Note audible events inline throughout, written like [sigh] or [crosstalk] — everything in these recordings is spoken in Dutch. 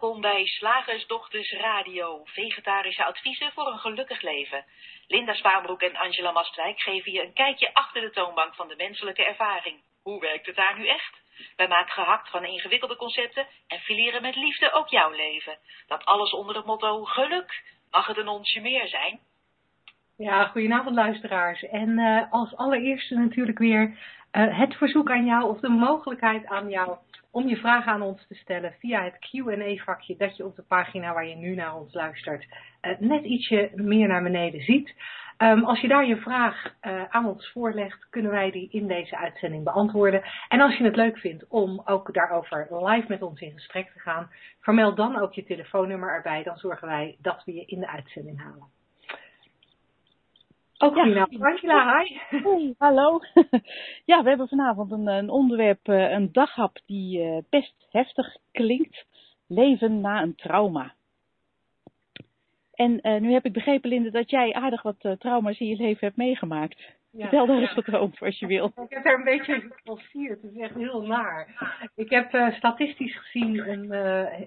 Welkom bij Slagersdochters Radio, vegetarische adviezen voor een gelukkig leven. Linda Spaanbroek en Angela Mastwijk geven je een kijkje achter de toonbank van de menselijke ervaring. Hoe werkt het daar nu echt? Wij maken gehakt van ingewikkelde concepten en fileren met liefde ook jouw leven. Dat alles onder het motto geluk. Mag het een onsje meer zijn? Ja, goedenavond luisteraars. En uh, als allereerste natuurlijk weer uh, het verzoek aan jou of de mogelijkheid aan jou om je vragen aan ons te stellen via het Q&A-vakje dat je op de pagina waar je nu naar ons luistert uh, net ietsje meer naar beneden ziet. Um, als je daar je vraag uh, aan ons voorlegt, kunnen wij die in deze uitzending beantwoorden. En als je het leuk vindt om ook daarover live met ons in gesprek te gaan, vermeld dan ook je telefoonnummer erbij. Dan zorgen wij dat we je in de uitzending halen. Ook ja. Angela, hi. Hey, hallo. [laughs] ja, we hebben vanavond een, een onderwerp, eh, een daghap die uh, best heftig klinkt. Leven na een trauma. En uh, nu heb ik begrepen, Linde, dat jij aardig wat uh, trauma's in je leven hebt meegemaakt. Ja, Vertel daar eens wat over als je wil. Ik heb er een beetje gepulseerd. Het is echt heel naar. Ik heb uh, statistisch gezien een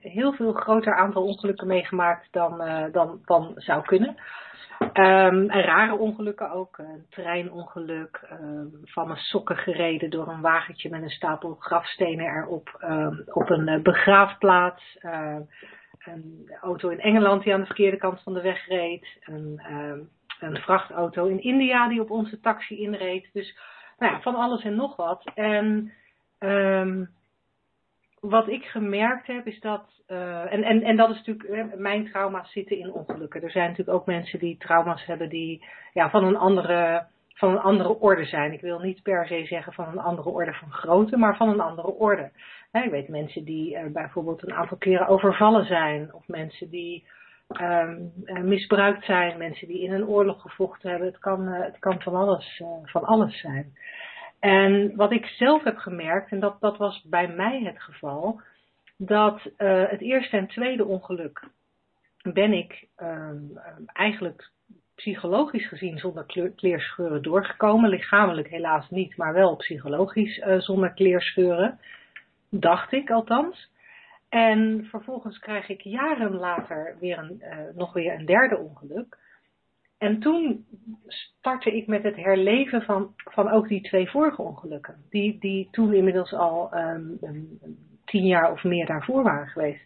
heel veel groter aantal ongelukken meegemaakt dan, dan, dan zou kunnen. Um, en rare ongelukken ook. Een treinongeluk, um, van mijn sokken gereden door een wagentje met een stapel grafstenen erop um, op een begraafplaats een auto in Engeland die aan de verkeerde kant van de weg reed. Een, een vrachtauto in India die op onze taxi inreed. Dus nou ja, van alles en nog wat. En um, wat ik gemerkt heb is dat, uh, en, en, en dat is natuurlijk, mijn trauma's zitten in ongelukken. Er zijn natuurlijk ook mensen die trauma's hebben die ja, van, een andere, van een andere orde zijn. Ik wil niet per se zeggen van een andere orde van grootte, maar van een andere orde. Ik weet mensen die uh, bijvoorbeeld een aantal keren overvallen zijn, of mensen die um, misbruikt zijn, mensen die in een oorlog gevochten hebben. Het kan, uh, het kan van, alles, uh, van alles zijn. En wat ik zelf heb gemerkt, en dat, dat was bij mij het geval, dat het eerste en tweede ongeluk ben ik um, eigenlijk psychologisch gezien zonder kleerscheuren doorgekomen. Lichamelijk helaas niet, maar wel psychologisch zonder kleerscheuren dacht ik althans. En vervolgens krijg ik jaren later weer een, uh, nog weer een derde ongeluk. En toen startte ik met het herleven van, van ook die twee vorige ongelukken. Die, die toen inmiddels al um, tien jaar of meer daarvoor waren geweest.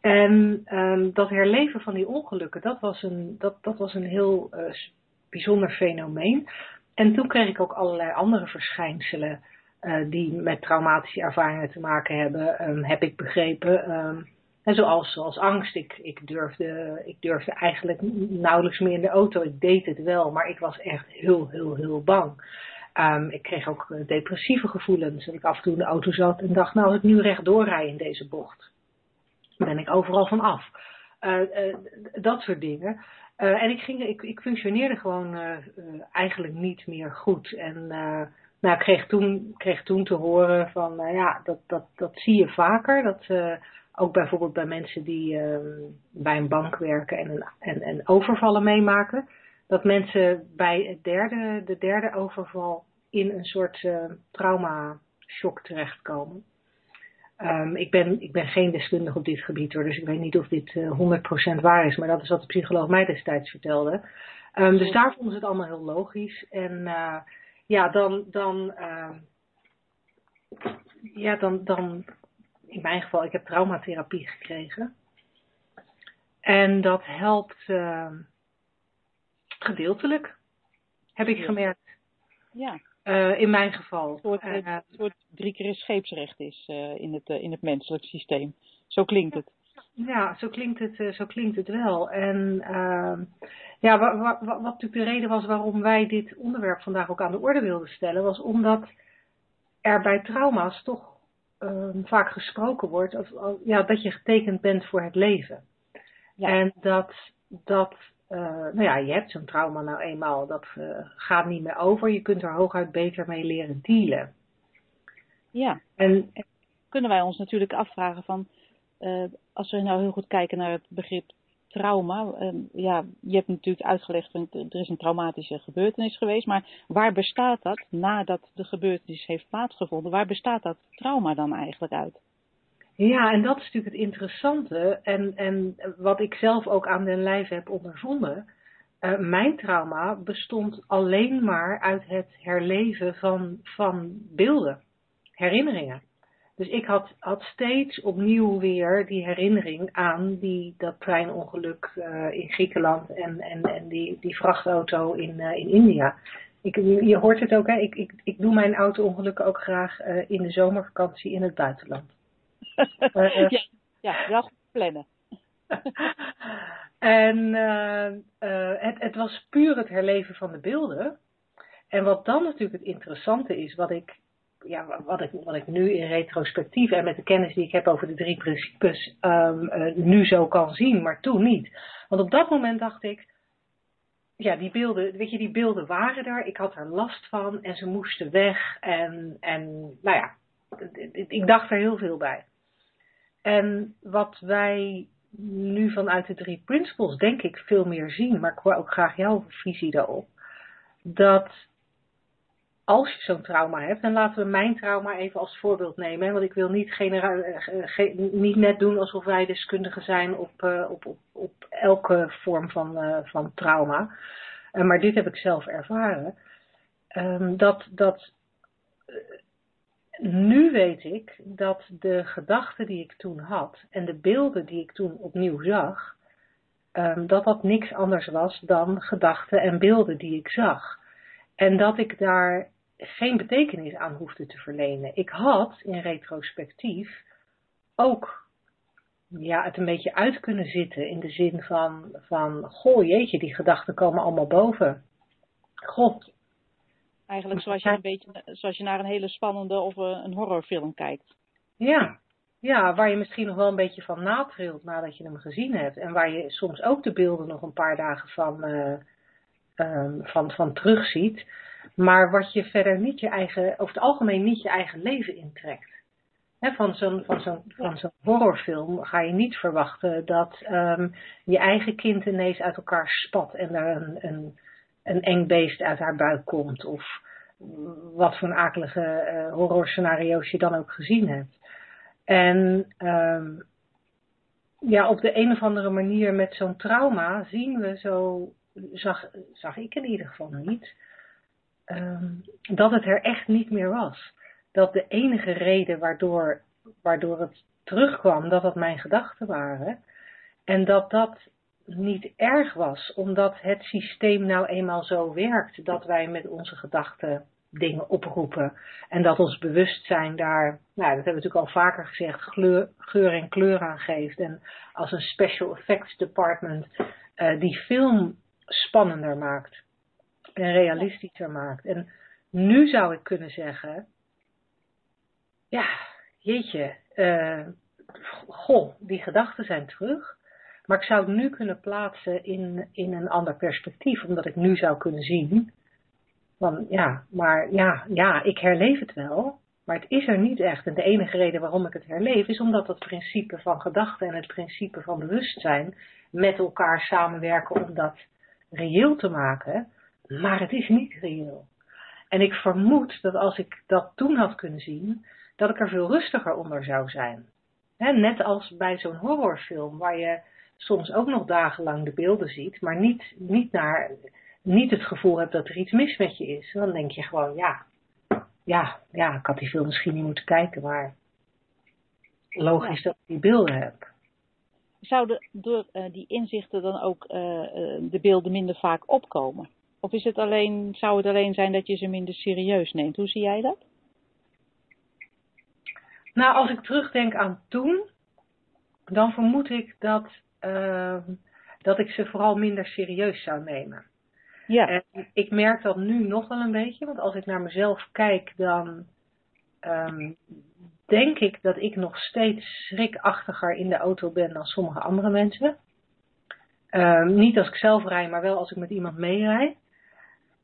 En um, dat herleven van die ongelukken, dat was een, dat, dat was een heel uh, bijzonder fenomeen. En toen kreeg ik ook allerlei andere verschijnselen uh, die met traumatische ervaringen te maken hebben, um, heb ik begrepen. Um, en zoals, zoals angst. Ik, ik, durfde, ik durfde eigenlijk nauwelijks meer in de auto. Ik deed het wel, maar ik was echt heel, heel, heel bang. Um, ik kreeg ook eh, depressieve gevoelens. Dat ik af en toe in de auto zat en dacht, nou als ik nu rechtdoor rij in deze bocht, ben ik overal van af. Uh, dat soort dingen. En ik, ging, ik, ik functioneerde gewoon eigenlijk niet meer goed. En nou, ik kreeg toen, kreeg toen te horen van, uh, ja, dat, dat, dat zie je vaker. Dat, uh, ook bijvoorbeeld bij mensen die uh, bij een bank werken en, een, en, en overvallen meemaken. Dat mensen bij het derde, de derde overval in een soort uh, trauma-shock terechtkomen. Um, ik, ben, ik ben geen deskundige op dit gebied hoor, dus ik weet niet of dit uh, 100% waar is, maar dat is wat de psycholoog mij destijds vertelde. Um, dus daar vonden ze het allemaal heel logisch. En ja, dan, dan, uh, ja, dan, dan, in mijn geval, ik heb traumatherapie gekregen. En dat helpt uh, gedeeltelijk, heb ik gemerkt. Ja. Uh, in mijn geval. Een soort, uh, soort drie keer scheepsrecht is in, het, in het menselijk systeem. Zo klinkt het. Ja, zo klinkt het, zo klinkt het wel. En ja, wat, wat, wat, natuurlijk de reden was waarom wij dit onderwerp vandaag ook aan de orde wilden stellen, was omdat er bij trauma's toch um, vaak gesproken wordt of, ja, dat je getekend bent voor het leven. Ja. En dat, dat uh, nou ja, je hebt zo'n trauma nou eenmaal, dat uh, gaat niet meer over. Je kunt er hooguit beter mee leren dealen. Ja, en kunnen wij ons natuurlijk afvragen van, uh, als we nou heel goed kijken naar het begrip trauma. Ehm, ja, je hebt natuurlijk uitgelegd, er is een traumatische gebeurtenis geweest, maar waar bestaat dat nadat de gebeurtenis heeft plaatsgevonden? Waar bestaat dat trauma dan eigenlijk uit? Ja, en dat is natuurlijk het interessante. En, en wat ik zelf ook aan den lijve heb ondervonden. Uh, mijn trauma bestond alleen maar uit het herleven van, van beelden, herinneringen. Dus ik had, had steeds opnieuw weer die herinnering aan die, dat treinongeluk uh, in Griekenland en, en, en die, die vrachtauto in, uh, in India. Ik, je hoort het ook, hè? Ik, ik, ik doe mijn auto-ongelukken ook graag uh, in de zomervakantie in het buitenland. [laughs] ja, ja, wel goed plannen. [laughs] en het, het was puur het herleven van de beelden. En wat dan natuurlijk het interessante is, wat ik ja, wat, ik, wat ik nu in retrospectief en met de kennis die ik heb over de drie principes um, uh, nu zo kan zien, maar toen niet. Want op dat moment dacht ik, ja, die beelden, weet je, die beelden waren er, ik had er last van en ze moesten weg en, en nou ja, ik dacht er heel veel bij. En wat wij nu vanuit de drie principles denk ik veel meer zien, maar ik wil ook graag jouw visie daarop, dat als je zo'n trauma hebt, en laten we mijn trauma even als voorbeeld nemen, want ik wil niet, ge niet net doen alsof wij deskundigen zijn op, uh, op, op, op elke vorm van, van trauma. Maar dit heb ik zelf ervaren. Um, dat, dat nu weet ik dat de gedachten die ik toen had en de beelden die ik toen opnieuw zag, um, dat dat niks anders was dan gedachten en beelden die ik zag. En dat ik daar geen betekenis aan hoefde te verlenen. Ik had in retrospectief ook ja, het een beetje uit kunnen zitten in de zin van, van goh jeetje, die gedachten komen allemaal boven. God. Eigenlijk zoals je, een beetje, zoals je naar een hele spannende of een horrorfilm kijkt. Ja, ja, waar je misschien nog wel een beetje van natrilt nadat je hem gezien hebt. En waar je soms ook de beelden nog een paar dagen van, uh, um, van, van terugziet. Maar wat je verder niet je eigen, over het algemeen niet je eigen leven intrekt. van zo'n horrorfilm ga je niet verwachten dat um, je eigen kind ineens uit elkaar spat en daar een, een, een eng beest uit haar buik komt. Of wat voor een akelige uh, horrorscenario's je dan ook gezien hebt. En um, ja, op de een of andere manier met zo'n trauma zien we zo, zag, zag ik in ieder geval niet, um, dat het er echt niet meer was. Dat de enige reden waardoor, waardoor het terugkwam, dat dat mijn gedachten waren. En dat dat niet erg was, omdat het systeem nou eenmaal zo werkt dat wij met onze gedachten dingen oproepen. En dat ons bewustzijn daar, nou dat hebben we natuurlijk al vaker gezegd, geur, en kleur aan geeft. En als een special effects department uh, die film spannender maakt en realistischer maakt. En nu zou ik kunnen zeggen, ja, jeetje, uh, goh, die gedachten zijn terug. Maar ik zou het nu kunnen plaatsen in, in een ander perspectief, omdat ik nu zou kunnen zien van ja, maar ja, ja, ik herleef het wel, maar het is er niet echt. En de enige reden waarom ik het herleef is omdat het principe van gedachten en het principe van bewustzijn met elkaar samenwerken om dat reëel te maken. Maar het is niet reëel. En ik vermoed dat als ik dat toen had kunnen zien, dat ik er veel rustiger onder zou zijn. net als bij zo'n horrorfilm, waar je soms ook nog dagenlang de beelden ziet, maar niet, niet, naar, niet het gevoel hebt dat er iets mis met je is. Dan denk je gewoon, ja, ja, ja, ik had die film misschien niet moeten kijken, maar logisch dat ik die beelden heb. Zouden door uh, die inzichten dan ook uh, uh, de beelden minder vaak opkomen? Of is het alleen, zou het alleen zijn dat je ze minder serieus neemt? Hoe zie jij dat? Nou, als ik terugdenk aan toen, dan vermoed ik dat, uh, dat ik ze vooral minder serieus zou nemen. Ja. En ik merk dat nu nog wel een beetje, want als ik naar mezelf kijk, dan um, denk ik dat ik nog steeds schrikachtiger in de auto ben dan sommige andere mensen. Um, niet als ik zelf rijd, maar wel als ik met iemand meerijd.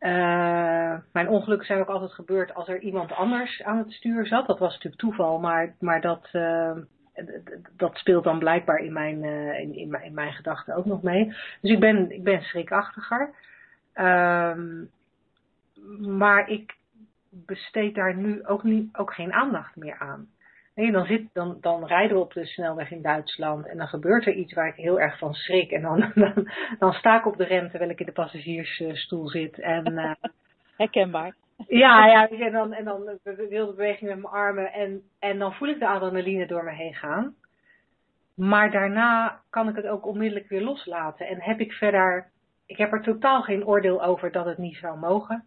Uh, mijn ongelukken zijn ook altijd gebeurd als er iemand anders aan het stuur zat. Dat was natuurlijk toeval, maar, maar dat, uh, dat speelt dan blijkbaar in mijn, uh, in, in, mijn, in mijn gedachten ook nog mee. Dus ik ben, ik ben schrikachtiger. Um, maar ik besteed daar nu ook, niet, ook geen aandacht meer aan. Nee, dan, zit, dan, dan rijden we op de snelweg in Duitsland en dan gebeurt er iets waar ik heel erg van schrik. En dan, [laughs] dan, dan sta ik op de rem terwijl ik in de passagiersstoel zit. En, uh, [laughs] Herkenbaar. Ja, ja en dan, en dan wilde beweging met mijn armen en, en dan voel ik de adrenaline door me heen gaan. Maar daarna kan ik het ook onmiddellijk weer loslaten. En heb ik verder, ik heb er totaal geen oordeel over dat het niet zou mogen.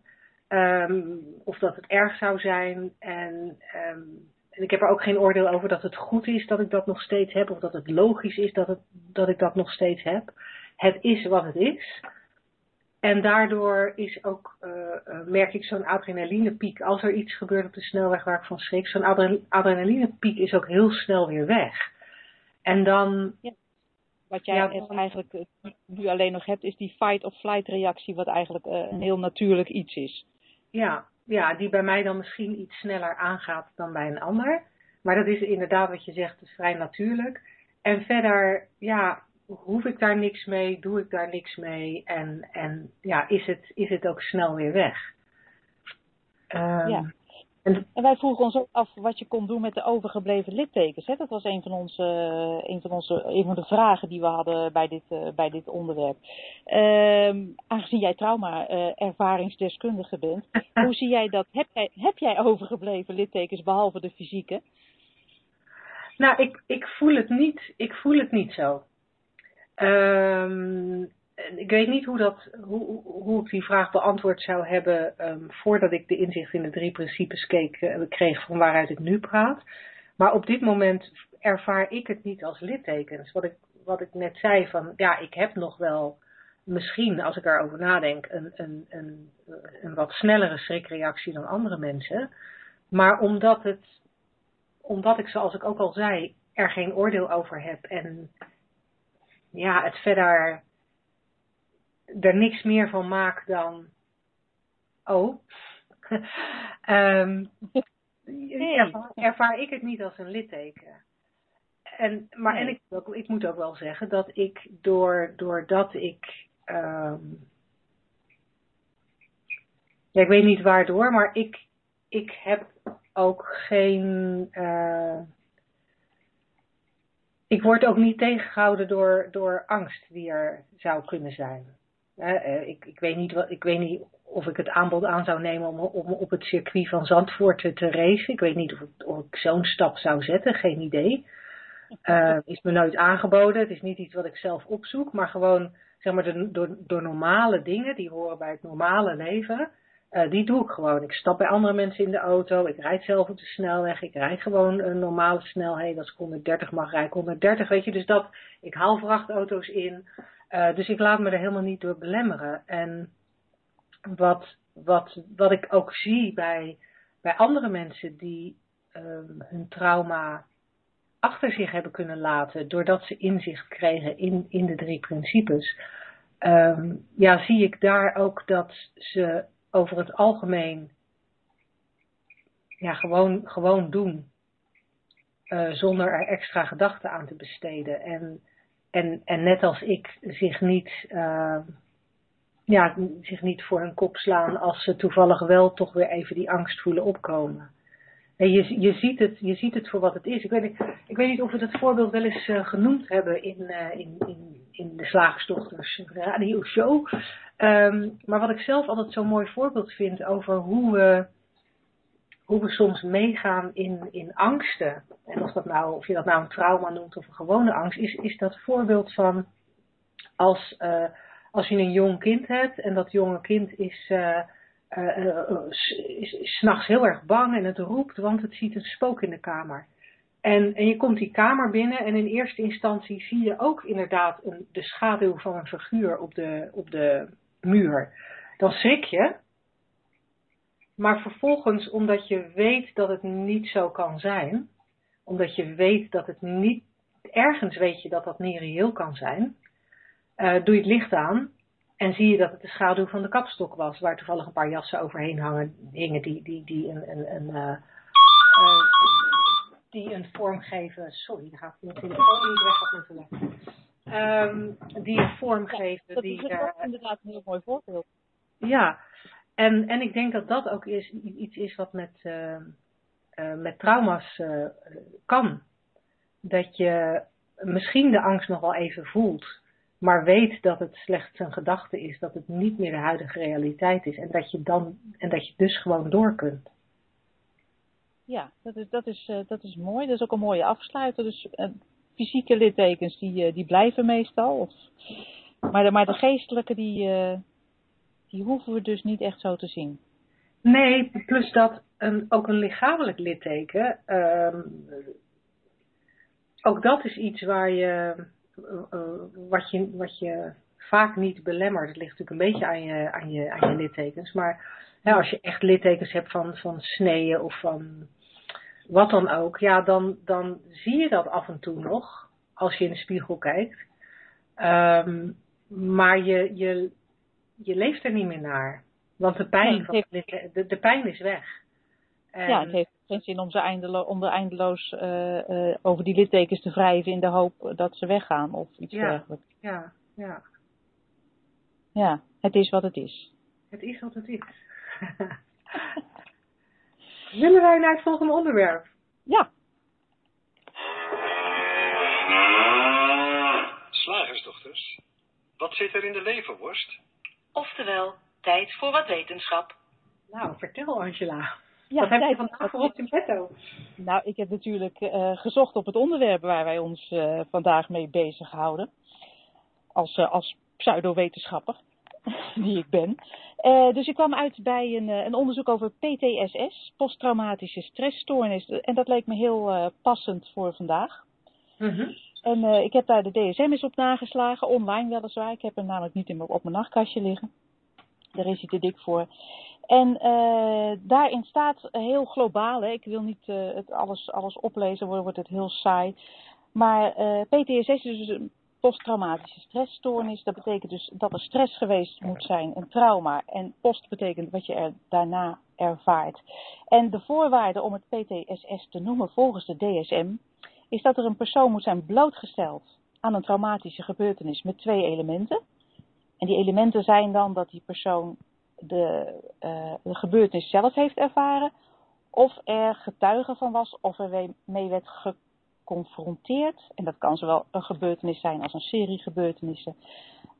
Um, of dat het erg zou zijn. En, um, en ik heb er ook geen oordeel over dat het goed is dat ik dat nog steeds heb. Of dat het logisch is dat, het, dat ik dat nog steeds heb. Het is wat het is. En daardoor is ook, uh, uh, merk ik zo'n adrenalinepiek. Als er iets gebeurt op de snelweg waar ik van schrik. Zo'n adrenalinepiek is ook heel snel weer weg. En dan... Ja. Wat jij ja, eigenlijk uh, nu alleen nog hebt, is die fight-of-flight reactie, wat eigenlijk een heel natuurlijk iets is. Ja, ja, die bij mij dan misschien iets sneller aangaat dan bij een ander. Maar dat is inderdaad wat je zegt, is vrij natuurlijk. En verder, ja, hoef ik daar niks mee, doe ik daar niks mee en, en ja, is het, is het ook snel weer weg. Um, ja. En, en, wij vroegen ons ook af wat je kon doen met de overgebleven littekens. Hè? Dat was een van, onze, een, van onze, een van de vragen die we hadden bij dit, uh, bij dit onderwerp. Um, aangezien jij trauma-ervaringsdeskundige bent, [laughs] hoe zie jij dat? Heb jij, heb jij overgebleven littekens behalve de fysieke? Nou, ik, ik, voel het niet, ik voel het niet zo. Um, ik weet niet hoe, dat, hoe, hoe ik die vraag beantwoord zou hebben um, voordat ik de inzicht in de drie principes keek, uh, kreeg van waaruit ik nu praat. Maar op dit moment ervaar ik het niet als littekens. Wat ik, wat ik net zei van, ja, ik heb nog wel misschien, als ik erover nadenk, een, een, een, een wat snellere schrikreactie dan andere mensen. Maar omdat het, omdat ik zoals ik ook al zei, er geen oordeel over heb en ja, het verder er niks meer van maak dan, oh, [laughs] um, ervaar, ervaar, ik het niet als een litteken. En, maar nee. en ik, ik, moet ook wel zeggen dat ik, door, doordat ik, um, ja, ik weet niet waardoor, maar ik, ik heb ook geen, uh, ik word ook niet tegengehouden door, door angst die er zou kunnen zijn. Uh, ik, ik, weet niet wat, ik weet niet of ik het aanbod aan zou nemen om, op het circuit van Zandvoort te, racen. Ik weet niet of, ik, zo'n stap zou zetten, geen idee. Uh, is me nooit aangeboden. Het is niet iets wat ik zelf opzoek, maar gewoon zeg maar door, door normale dingen die horen bij het normale leven. Uh, die doe ik gewoon. Ik stap bij andere mensen in de auto. Ik rijd zelf op de snelweg. Ik rijd gewoon een normale snelheid. Als ik 130 mag, rijd ik 130. Weet je, dus dat. Ik haal vrachtauto's in. Uh, dus ik laat me er helemaal niet door belemmeren. En wat, wat, wat ik ook zie bij, bij andere mensen die um, hun trauma achter zich hebben kunnen laten, doordat ze inzicht kregen in, in de drie principes, um, ja, zie ik daar ook dat ze over het algemeen ja, gewoon, gewoon doen. Uh, zonder er extra gedachten aan te besteden. En en, en net als ik zich niet, uh, ja, zich niet voor hun kop slaan als ze toevallig wel toch weer even die angst voelen opkomen. En je, je, ziet het, je ziet het voor wat het is. Ik weet, ik weet niet of we dat voorbeeld wel eens uh, genoemd hebben in, uh, in, in, in de Slagersdochters radio show. Um, maar wat ik zelf altijd zo'n mooi voorbeeld vind over hoe we hoe we soms meegaan in, in angsten. En of, dat nou, of je dat nou een trauma noemt of een gewone angst, is, is dat voorbeeld van als, uh, als je een jong kind hebt en dat jonge kind is, uh, uh, is, is s'nachts heel erg bang en het roept, want het ziet een spook in de kamer. En, en je komt die kamer binnen en in eerste instantie zie je ook inderdaad een, de schaduw van een figuur op de, op de muur. Dan schrik je, maar vervolgens, omdat je weet dat het niet zo kan zijn, omdat je weet dat het niet, ergens weet je dat dat niet reëel kan zijn, uh, doe je het licht aan en zie je dat het de schaduw van de kapstok was, waar toevallig een paar jassen overheen hangen, hingen die, die, die een, een, een uh, uh, die een vorm geven. Sorry, daar gaat de telefoon niet weg op moeten leggen. Um, die een vorm geven. Ja, dat die, is inderdaad een heel mooi voorbeeld. Ja, en, en ik denk dat dat ook iets is wat met, uh, eh, met trauma's eh, kan. Dat je misschien de angst nog wel even voelt, maar weet dat het slechts een gedachte is, dat het niet meer de huidige realiteit is en dat je, dan, en dat je dus gewoon door kunt. Ja, dat is, dat, is, dat is mooi. Dat is ook een mooie afsluiter. Dus fysieke littekens die, die blijven meestal. Of, maar, de, maar de geestelijke die, die hoeven we dus niet echt zo te zien. Nee, plus dat een, ook een lichamelijk litteken, um, ook dat is iets waar je, uh, wat je, wat je vaak niet belemmert. Het ligt natuurlijk een beetje aan je, aan je, aan je littekens. Maar als je echt littekens hebt van, van sneeën of van wat dan ook, ja, dan, dan zie je dat af en toe nog als je in de spiegel kijkt. Um, maar je, je, je leeft er niet meer naar. Want de pijn, nee, van, heeft... de, de, pijn is weg. En... Ja, het heeft geen zin om, ze eindelo om er eindeloos uh, uh, over die littekens te wrijven in de hoop dat ze weggaan of iets ja, dergelijks. Ja, ja. Ja, het is wat het is. Het is wat het is. [laughs] Willen wij naar het volgende onderwerp? Ja. Slagersdochters, wat zit er in de leverworst? Oftewel, tijd voor wat wetenschap. Nou, vertel Angela. Ja, wat heb je vandaag voor op in petto? Nou, ik heb natuurlijk uh, gezocht op het onderwerp waar wij ons uh, vandaag mee bezighouden. Als, uh, als pseudo-wetenschapper, [laughs] die ik ben. dus ik kwam uit bij een, een onderzoek over PTSS, posttraumatische stressstoornis. En dat leek me heel passend voor vandaag. Mm -hmm. En ik heb daar de DSM eens op nageslagen, online weliswaar. Ik heb hem namelijk niet in op mijn nachtkastje liggen. Daar is hij te dik voor. En uh, daarin staat heel globaal, hè, ik wil niet uh, het alles, alles oplezen, wordt, wordt het heel saai. Maar PTSS is dus een posttraumatische stressstoornis. Dat betekent dus dat er stress geweest moet zijn, een trauma. En post betekent wat je er daarna ervaart. En de voorwaarde om het PTSS te noemen volgens de DSM is dat er een persoon moet zijn blootgesteld aan een traumatische gebeurtenis met twee elementen. En die elementen zijn dan dat die persoon de, uh, de gebeurtenis zelf heeft ervaren, of er getuige van was, of er mee werd geconfronteerd. En dat kan zowel een gebeurtenis zijn als een serie gebeurtenissen.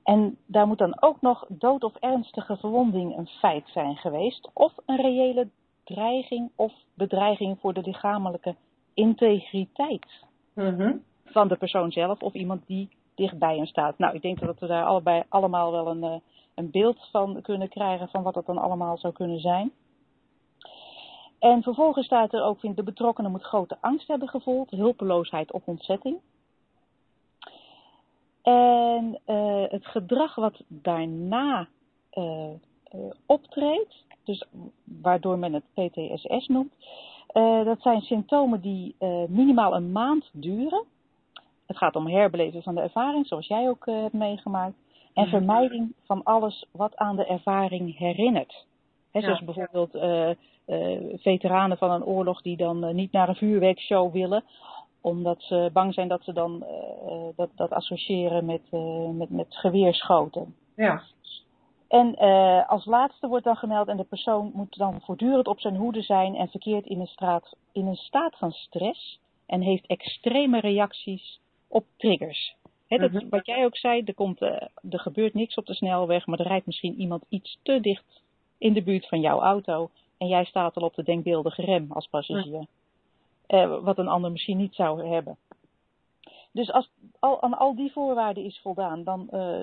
En daar moet dan ook nog dood of ernstige verwonding een feit zijn geweest, of een reële dreiging of bedreiging voor de lichamelijke integriteit mm -hmm. van de persoon zelf of iemand die dichtbij hem staat. Nou, ik denk dat we daar allebei allemaal wel een, uh, een beeld van kunnen krijgen van wat dat dan allemaal zou kunnen zijn. En vervolgens staat er ook, vindt de betrokkenen moet grote angst hebben gevoeld, hulpeloosheid of ontzetting. En uh, het gedrag wat daarna uh, optreedt, dus waardoor men het PTSS noemt, dat zijn symptomen die minimaal een maand duren. Het gaat om herbeleven van de ervaring, zoals jij ook uh, hebt meegemaakt. En vermijding van alles wat aan de ervaring herinnert. He, zoals ja, bijvoorbeeld veteranen van een oorlog die dan niet naar een vuurwerkshow willen. Omdat ze bang zijn dat ze dan dat, dat associëren met, met, met geweerschoten. Ja. En als laatste wordt dan gemeld en de persoon moet dan voortdurend op zijn hoede zijn en verkeert in een, straat, in een staat van stress en heeft extreme reacties op triggers. He, dat, Mhm. Wat jij ook zei, er, komt, uh, er gebeurt niks op de snelweg, maar er rijdt misschien iemand iets te dicht in de buurt van jouw auto. En jij staat al op de denkbeeldige rem als passagier. Uh, wat een ander misschien niet zou hebben. Dus als al, aan al die voorwaarden is voldaan, dan uh,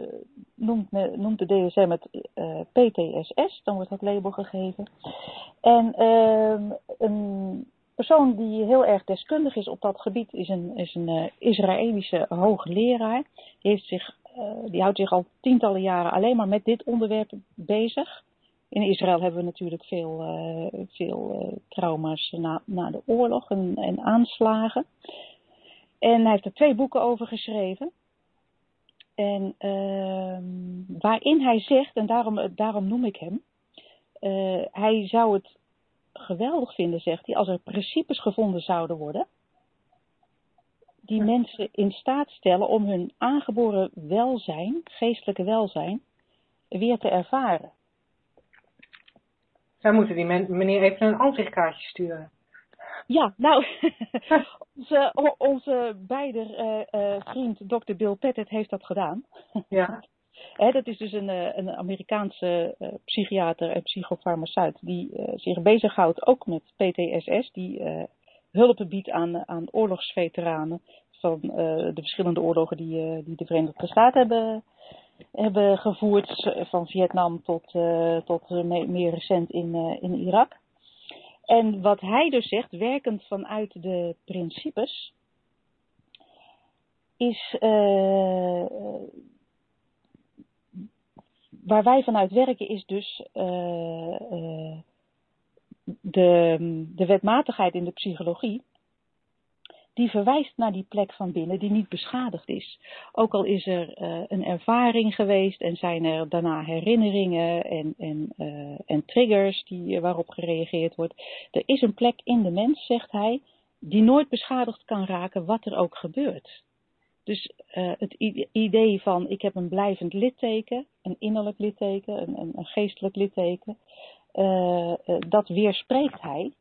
noemt, de DSM het PTSS, dan wordt dat label gegeven. En ehm, een persoon die heel erg deskundig is op dat gebied is een, is een uh, Israëlische hoogleraar. Die, heeft zich, die houdt zich al tientallen jaren alleen maar met dit onderwerp bezig. In Israël hebben we natuurlijk veel, veel trauma's na, na de oorlog en, en aanslagen. En hij heeft er twee boeken over geschreven. En ehm, waarin hij zegt, en daarom, daarom noem ik hem, hij zou het geweldig vinden, zegt hij, als er principes gevonden zouden worden die mensen in staat stellen om hun aangeboren welzijn, geestelijke welzijn, weer te ervaren. Zij moeten die meneer even een aanzichtkaartje sturen. Ja, nou, [laughs] onze, onze beide eh, eh, vriend Dr. Bill Pettit heeft dat gedaan. Ja. [laughs] Dat is dus een, eh, een Amerikaanse psychiater en psychofarmaceut die zich bezighoudt ook met PTSS, die hulp biedt aan, aan oorlogsveteranen van de verschillende oorlogen die, die de Verenigde Staten hebben, hebben gevoerd, van Vietnam tot, tot me- meer recent in, in Irak. En wat hij dus zegt, werkend vanuit de principes, is eh, waar wij vanuit werken is dus eh, eh, de, de wetmatigheid in de psychologie. Die verwijst naar die plek van binnen die niet beschadigd is. Ook al is er eh, een ervaring geweest en zijn er daarna herinneringen en, en, eh, en triggers die, waarop gereageerd wordt. Er is een plek in de mens, zegt hij, die nooit beschadigd kan raken wat er ook gebeurt. Dus eh, het idee van ik heb een blijvend litteken, een innerlijk litteken, een, een, geestelijk litteken, eh, eh, dat weerspreekt hij.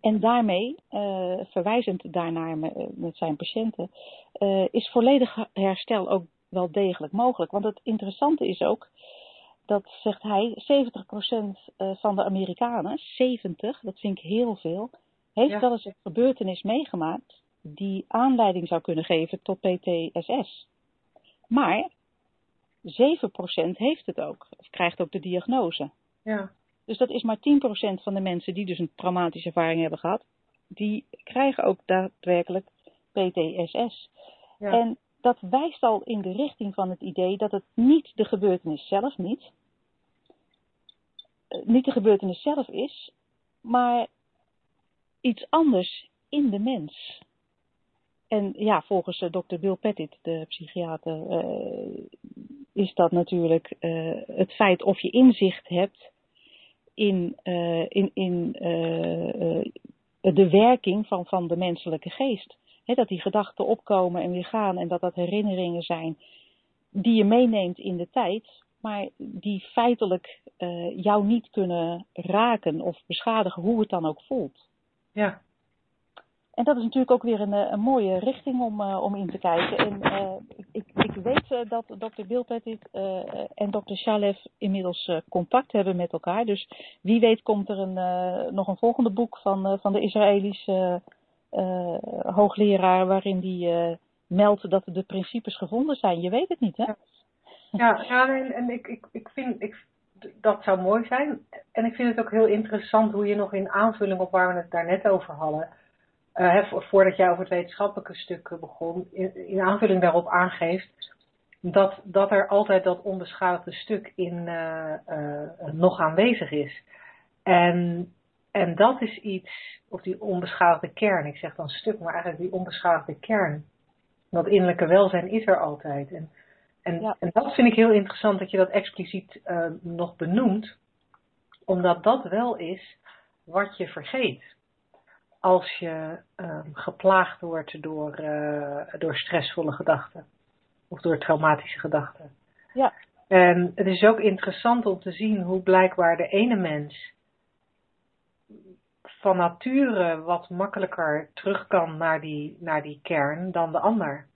En daarmee, eh, verwijzend daarnaar me- met zijn patiënten, eh, is volledig herstel ook wel degelijk mogelijk. Want het interessante is ook, dat zegt hij, 70% eh, van de Amerikanen, 70, dat vind ik heel veel, heeft Ja. wel eens een gebeurtenis meegemaakt die aanleiding zou kunnen geven tot PTSS. Maar 7% heeft het ook, of krijgt ook de diagnose. Ja. Dus dat is maar 10% van de mensen die dus een traumatische ervaring hebben gehad, die krijgen ook daadwerkelijk PTSS. Ja. En dat wijst al in de richting van het idee dat het niet de gebeurtenis zelf niet, eh, niet de gebeurtenis zelf is, maar iets anders in de mens. En ja, volgens eh, dokter Bill Pettit, de psychiater, eh, is dat natuurlijk het feit of je inzicht hebt in, eh, in, in eh, eh, de werking van, van de menselijke geest. Dat die gedachten opkomen en weer gaan en dat dat herinneringen zijn die je meeneemt in de tijd, maar die feitelijk jou niet kunnen raken of beschadigen, hoe het dan ook voelt. Ja. En dat is natuurlijk ook weer een, eh, een mooie richting om, eh, om in te kijken. En eh, ik, ik, weet dat dokter eh, en dokter Shalev inmiddels contact hebben met elkaar. Dus wie weet komt er een, nog een volgende boek van, van de Israëlische hoogleraar waarin die meldt dat de principes gevonden zijn. Je weet het niet, hè? Ja, ja en, en ik, ik, ik vind ik, dat zou mooi zijn. En ik vind het ook heel interessant hoe je nog in aanvulling op waar we het daarnet over hadden, eh, voordat jij over het wetenschappelijke stuk eh, begon, in, in aanvulling daarop aangeeft dat, dat er altijd dat onbeschadigde stuk in eh, nog aanwezig is. En, en dat is iets, of die onbeschadigde kern, ik zeg dan stuk, maar eigenlijk die onbeschadigde kern. Dat innerlijke welzijn is er altijd. En, en, Ja. en dat vind ik heel interessant dat je dat expliciet nog benoemt, omdat dat wel is wat je vergeet als je ehm, geplaagd wordt door, eh, door stressvolle gedachten of door traumatische gedachten. Ja. En het is ook interessant om te zien hoe blijkbaar de ene mens van nature wat makkelijker terug kan naar die, naar die kern dan de ander.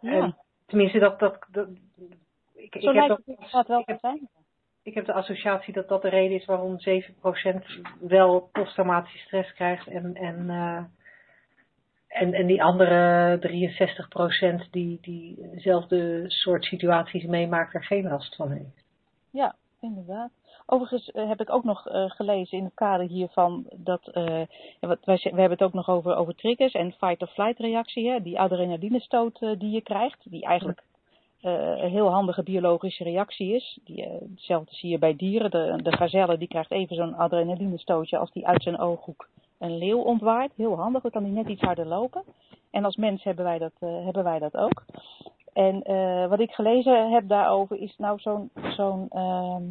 Ja, En tenminste, dat, dat, dat ik, ik, zo heb lijkt dat, het wel ik, te heb, zijn. Ik heb de associatie dat dat de reden is waarom 7% wel posttraumatische stress krijgt en, en, eh, en, en die andere 63% die, die dezelfde soort situaties meemaakt er geen last van heeft. Ja, inderdaad. Overigens eh, heb ik ook nog eh, gelezen in het kader hiervan dat ja, wat wij, we hebben het ook nog over, over triggers en fight-or-flight reactie, hè, die adrenalinestoot eh, die je krijgt, die eigenlijk een heel handige biologische reactie is. Die, eh, hetzelfde zie je bij dieren. De, de gazelle die krijgt even zo'n adrenalinestootje als die uit zijn ooghoek een leeuw ontwaart. Heel handig, dan kan hij net iets harder lopen. En als mens hebben wij dat, eh, hebben wij dat ook. En eh, wat ik gelezen heb daarover is nou zo'n, zo'n ehm,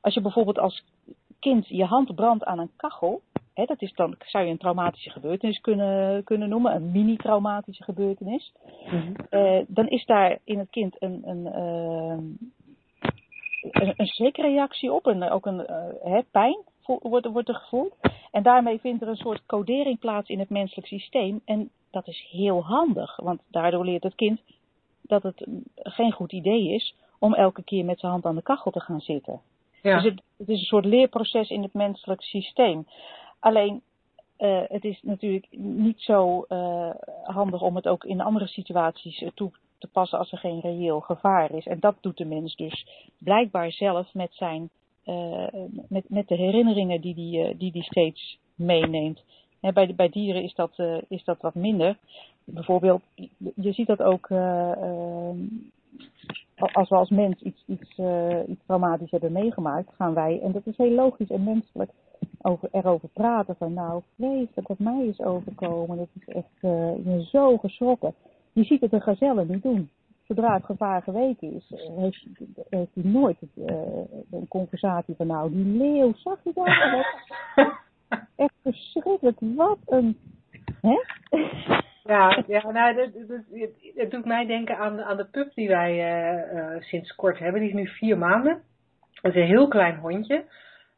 als je bijvoorbeeld als kind je hand brandt aan een kachel, hè, dat is dan, zou je een traumatische gebeurtenis kunnen, kunnen noemen, een mini-traumatische gebeurtenis. Eh, dan is daar in het kind een, een, ehm, een, een schrikreactie op, en ook een eh, hè, pijn, wordt, wordt er gevoeld. En daarmee vindt er een soort codering plaats in het menselijk systeem. En dat is heel handig, want daardoor leert het kind dat het geen goed idee is om elke keer met zijn hand aan de kachel te gaan zitten. Ja. Dus het, het, is een soort leerproces in het menselijk systeem. Alleen, uh, het is natuurlijk niet zo uh, handig om het ook in andere situaties toe te passen als er geen reëel gevaar is. En dat doet de mens dus blijkbaar zelf met, zijn, met, met de herinneringen die die, die, steeds meeneemt. Bij, bij dieren is dat, is dat wat minder. Bijvoorbeeld, je ziet dat ook als we als mens iets, iets, iets traumatisch hebben meegemaakt, gaan wij, en dat is heel logisch en menselijk, over, erover praten van nou, vreselijk wat mij is overkomen. Dat is echt, uh, ik ben zo geschrokken. Je ziet het een gazelle niet doen. Zodra het gevaar geweken is, eh, heeft, heeft hij nooit uh, een conversatie van nou, die leeuw, zag je dat? [laughs] echt verschrikkelijk, wat een... Hè? Ja, ja nou, het doet mij denken aan, aan de pup die wij uh, sinds kort hebben. Die is nu vier maanden. Het is een heel klein hondje.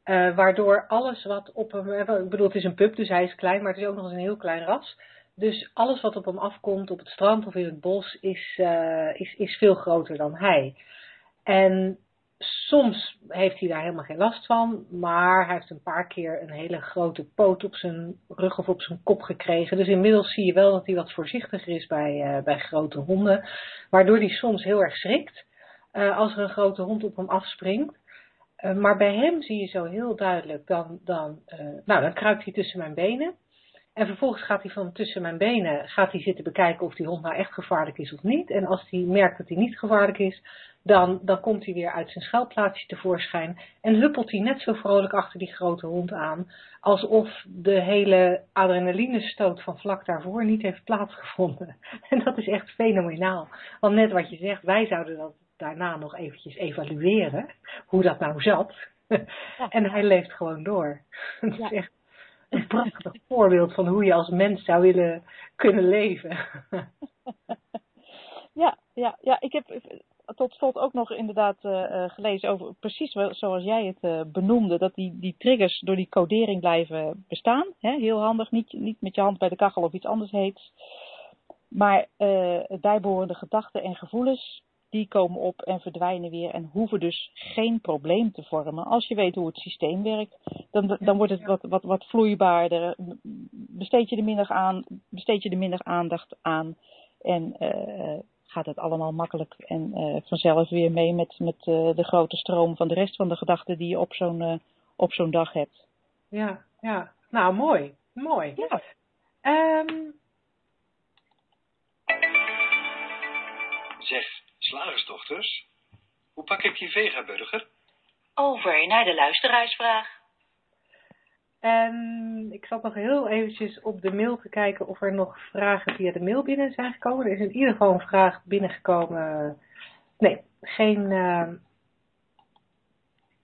Uh, waardoor alles wat op hem. Ik bedoel, het is een pup, dus hij is klein, maar het is ook nog eens een heel klein ras. Dus alles wat op hem afkomt, op het strand of in het bos, is, is, is veel groter dan hij. En soms heeft hij daar helemaal geen last van, maar hij heeft een paar keer een hele grote poot op zijn rug of op zijn kop gekregen. Dus inmiddels zie je wel dat hij wat voorzichtiger is bij, bij grote honden, waardoor hij soms heel erg schrikt als er een grote hond op hem afspringt. Uh, maar bij hem zie je zo heel duidelijk, dan, dan, nou, dan kruipt hij tussen mijn benen. En vervolgens gaat hij van tussen mijn benen gaat hij zitten bekijken of die hond nou echt gevaarlijk is of niet. En als hij merkt dat hij niet gevaarlijk is, dan, dan komt hij weer uit zijn schuilplaatsje tevoorschijn en huppelt hij net zo vrolijk achter die grote hond aan, alsof de hele adrenalinestoot van vlak daarvoor niet heeft plaatsgevonden. [laughs] En dat is echt fenomenaal. Want net wat je zegt, wij zouden dat daarna nog eventjes evalueren, hoe dat nou zat. [laughs] En hij leeft gewoon door. [laughs] Dat is echt een prachtig [laughs] voorbeeld van hoe je als mens zou willen kunnen leven. Ja, ja, ja, ik heb tot slot ook nog inderdaad uh, gelezen over precies zoals jij het uh, benoemde, dat die, die triggers door die codering blijven bestaan. Hè? Heel handig, niet, niet met je hand bij de kachel of iets anders heets. Maar uh, bijbehorende gedachten en gevoelens, die komen op en verdwijnen weer en hoeven dus geen probleem te vormen. Als je weet hoe het systeem werkt, dan, dan wordt het wat, wat, wat vloeibaarder. Besteed je er minder, aan, besteed je er minder aandacht aan. En uh, gaat het allemaal makkelijk en uh, vanzelf weer mee met, met uh, de grote stroom van de rest van de gedachten die je op zo'n uh, op zo'n dag hebt. Ja, ja. Nou, mooi. Mooi. Ja. Um... Zeg, slagersdochters, hoe pak ik die vegaburger? Over naar de luisteraarsvraag. En ik zat nog heel eventjes op de mail te kijken of er nog vragen via de mail binnen zijn gekomen. Er is in ieder geval een vraag binnengekomen. Nee, geen uh,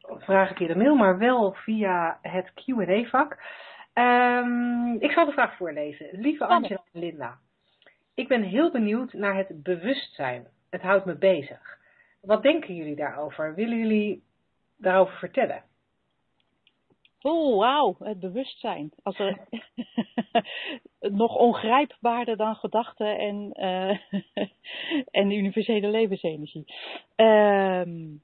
vragen via de mail, maar wel via het Q&A-vak. Um, ik zal de vraag voorlezen. Lieve Angela en Linda, ik ben heel benieuwd naar het bewustzijn. Het houdt me bezig. Wat denken jullie daarover? Willen jullie daarover vertellen? Oh, wauw, het bewustzijn. Als er [laughs] nog ongrijpbaarder dan gedachten en, uh, [laughs] en universele levensenergie. Um,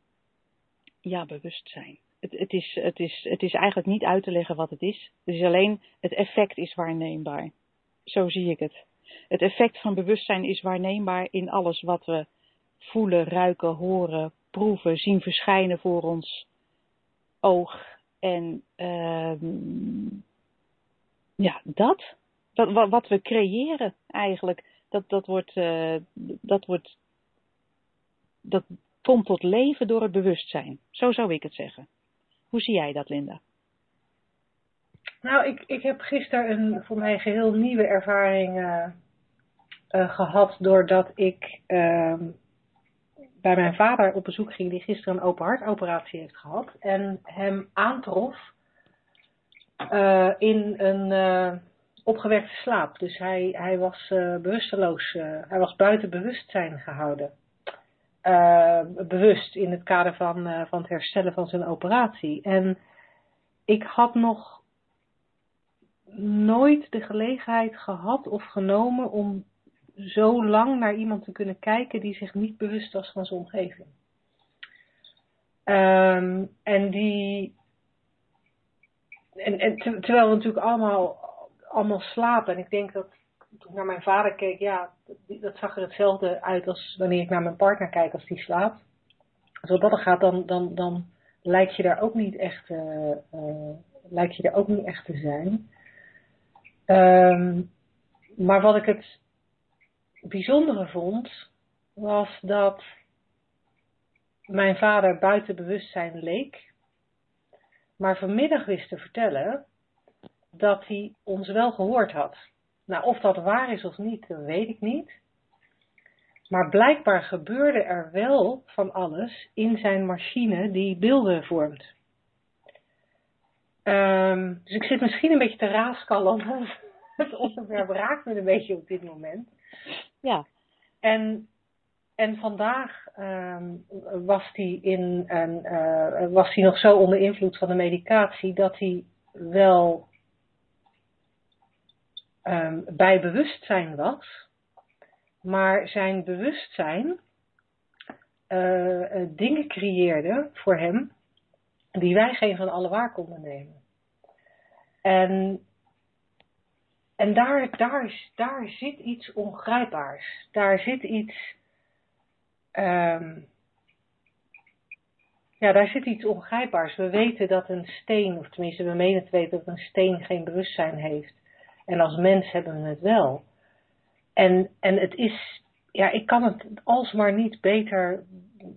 ja, bewustzijn. Het, het, is, het, is, het is eigenlijk niet uit te leggen wat het is. Het is alleen het effect is waarneembaar. Zo zie ik het. Het effect van bewustzijn is waarneembaar in alles wat we voelen, ruiken, horen, proeven, zien verschijnen voor ons oog en uh, ja, dat. Wat, wat, we creëren eigenlijk, dat, dat, wordt, uh, dat, wordt, dat komt tot leven door het bewustzijn. Zo zou ik het zeggen. Hoe zie jij dat, Linda? Nou, ik, ik heb gisteren een voor mij geheel nieuwe ervaring uh, uh, gehad doordat ik ehm, bij mijn vader op bezoek ging, die gisteren een open hartoperatie heeft gehad. En hem aantrof uh, in een uh, opgewekte slaap. Dus hij, hij was uh, bewusteloos, hij was buiten bewustzijn gehouden. bewust in het kader van, van het herstellen van zijn operatie. En ik had nog nooit de gelegenheid gehad of genomen om zo lang naar iemand te kunnen kijken die zich niet bewust was van zijn omgeving. Ehm, en die. En, terwijl we natuurlijk allemaal, allemaal slapen. En ik denk dat toen ik naar mijn vader keek, ja, dat zag er hetzelfde uit als wanneer ik naar mijn partner kijk als die slaapt. Als dat gaat, dan, dan, dan lijkt je daar ook niet echt, uh, lijkt je daar ook niet echt te zijn. Um, maar wat ik het bijzondere vond, was dat mijn vader buiten bewustzijn leek, maar vanmiddag wist te vertellen dat hij ons wel gehoord had. Nou, of dat waar is of niet, dat weet ik niet. Maar blijkbaar gebeurde er wel van alles in zijn machine die beelden vormt. Um, dus ik zit misschien een beetje te raaskallen. Het onderwerp raakt me een beetje op dit moment. Ja. En, en vandaag um, was hij in een, uh, was nog zo onder invloed van de medicatie dat hij wel um, bij bewustzijn was, maar zijn bewustzijn uh, dingen creëerde voor hem die wij geen van alle waar konden nemen. En en daar, daar, daar zit iets ongrijpbaars. Daar zit iets. Um, ja, daar zit iets ongrijpbaars. We weten dat een steen, of tenminste we menen te weten dat een steen geen bewustzijn heeft. En als mens hebben we het wel. En, en het is, ja, ik kan het alsmaar niet beter,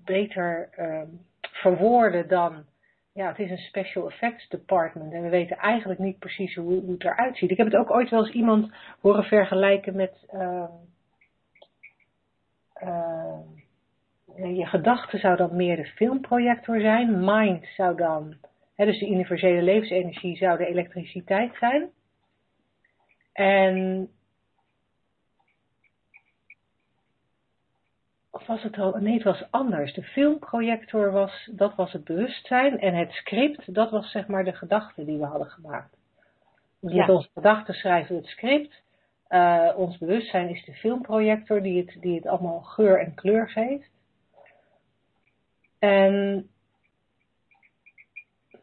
beter um, verwoorden dan ja, het is een special effects department en we weten eigenlijk niet precies hoe, hoe het eruit ziet. Ik heb het ook ooit wel eens iemand horen vergelijken met uh, uh, je gedachte zou dan meer de filmprojector zijn, mind zou dan, hè, dus de universele levensenergie zou de elektriciteit zijn. En was het al, nee het was anders. De filmprojector was, dat was het bewustzijn en het script, dat was zeg maar de gedachte die we hadden gemaakt. Dus ja. met onze gedachten schrijven we het script. Uh, ons bewustzijn is de filmprojector die het, die het allemaal geur en kleur geeft. En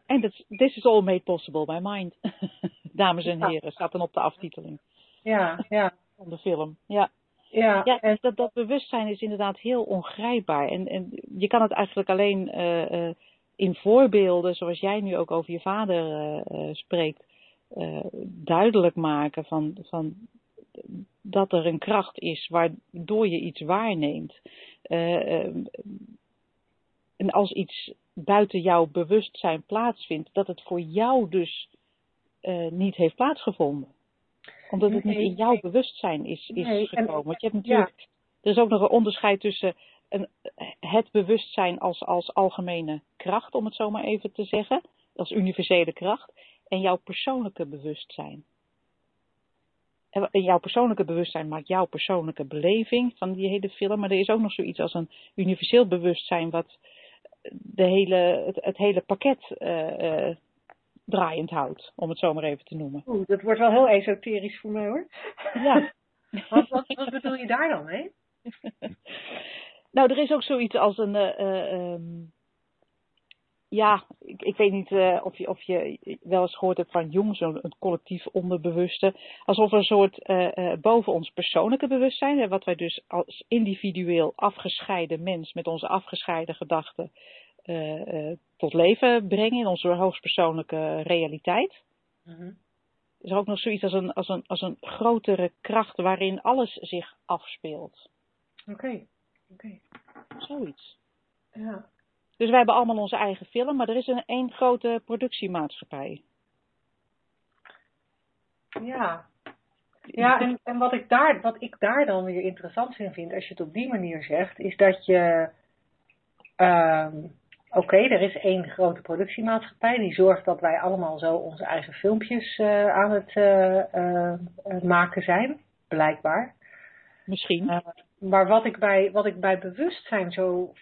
en this is all made possible by mind. [laughs] Dames en heren, staat dan op de aftiteling. Ja, ja. Van de film. Ja. Ja, ja en... dat, dat bewustzijn is inderdaad heel ongrijpbaar. En, en je kan het eigenlijk alleen uh, uh, in voorbeelden, zoals jij nu ook over je vader uh, spreekt, duidelijk maken van, van dat er een kracht is waardoor je iets waarneemt. en als iets buiten jouw bewustzijn plaatsvindt, dat het voor jou dus niet heeft plaatsgevonden omdat het niet in jouw bewustzijn is, is nee, gekomen. En, Want je hebt natuurlijk, ja. er is ook nog een onderscheid tussen een, het bewustzijn als, als algemene kracht, om het zo maar even te zeggen, als universele kracht, en jouw persoonlijke bewustzijn. En jouw persoonlijke bewustzijn maakt jouw persoonlijke beleving van die hele film, maar er is ook nog zoiets als een universeel bewustzijn wat de hele, het, het hele pakket uh, uh, draaiend houdt, om het zo maar even te noemen. Oeh, dat wordt wel heel esoterisch voor mij hoor. Ja. [laughs] wat, wat, wat, bedoel je daar dan mee? [laughs] nou, er is ook zoiets als een. Uh, um, ja, ik, ik weet niet uh, of, je, of je wel eens gehoord hebt van Jung, zo'n collectief onderbewuste. Alsof er een soort uh, boven ons persoonlijke bewustzijn, wat wij dus als individueel afgescheiden mens met onze afgescheiden gedachten tot leven brengen in onze hoogstpersoonlijke realiteit. Mm-hmm. Is er ook nog zoiets als een, als, een, als een grotere kracht waarin alles zich afspeelt. Oké, okay. oké. Okay. Zoiets. Ja. Dus wij hebben allemaal onze eigen film, maar er is een één grote productiemaatschappij. Ja. Ja, en, en wat, ik daar, wat ik daar dan weer interessant in vind, als je het op die manier zegt, is dat je um, Oké, okay, er is één grote productiemaatschappij die zorgt dat wij allemaal zo onze eigen filmpjes uh, aan het uh, uh, maken zijn, blijkbaar. Misschien. maar wat ik, bij, wat ik bij bewustzijn zo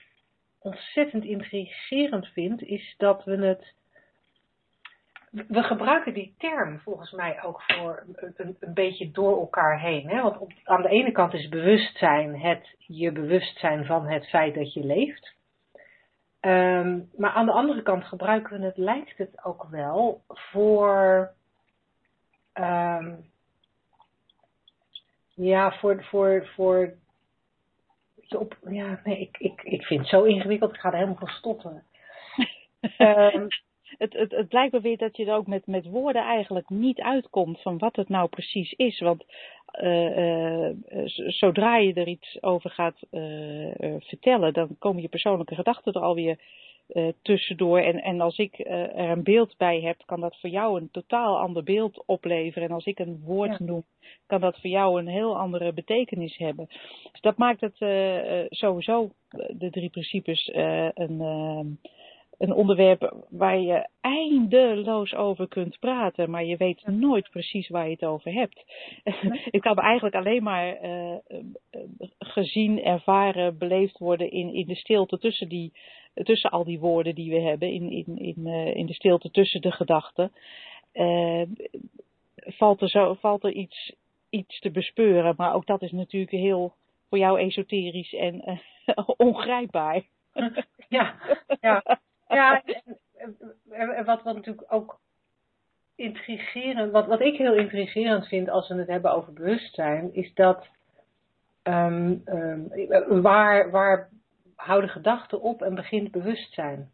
ontzettend intrigerend vind, is dat we het. we gebruiken die term volgens mij ook voor een, een beetje door elkaar heen. Hè? Want op, aan de ene kant is bewustzijn het je bewustzijn van het feit dat je leeft. Ehm, maar aan de andere kant gebruiken we het, lijkt het ook wel, voor. ehm, ja, voor. voor, voor op, ja, nee, ik, ik, ik vind het zo ingewikkeld, ik ga er helemaal van stotteren. [laughs] Ehm, het, het, het lijkt me weer dat je er ook met, met woorden eigenlijk niet uitkomt van wat het nou precies is. Want z- zodra je er iets over gaat eh, vertellen, dan komen je persoonlijke gedachten er alweer tussendoor. En, en als ik er een beeld bij heb, kan dat voor jou een totaal ander beeld opleveren. En als ik een woord Ja. noem, kan dat voor jou een heel andere betekenis hebben. Dus dat maakt het sowieso, de drie principes, een, een onderwerp waar je eindeloos over kunt praten, maar je weet nooit precies waar je het over hebt. [laughs] ik kan eigenlijk alleen maar eh, eh, gezien, ervaren, beleefd worden in, in de stilte tussen, die, tussen al die woorden die we hebben, in, in, in, eh, in de stilte tussen de gedachten. Valt er, zo, valt er iets, iets te bespeuren, maar ook dat is natuurlijk heel voor jou esoterisch en [laughs] ongrijpbaar. ja, ja. Ja, wat, wat natuurlijk ook intrigerend, wat, wat ik heel intrigerend vind als we het hebben over bewustzijn, is dat ehm, ehm, waar, waar houden gedachten op en begint bewustzijn?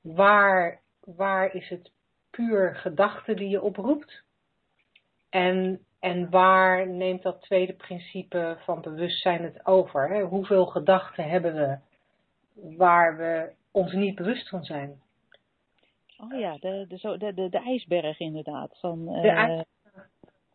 Waar, waar is het puur gedachte die je oproept? En, en waar neemt dat tweede principe van bewustzijn het over? Hè? Hoeveel gedachten hebben we waar we ons niet bewust van zijn? Oh ja, de, de, de, de, de ijsberg inderdaad. Van, eh, De ijs-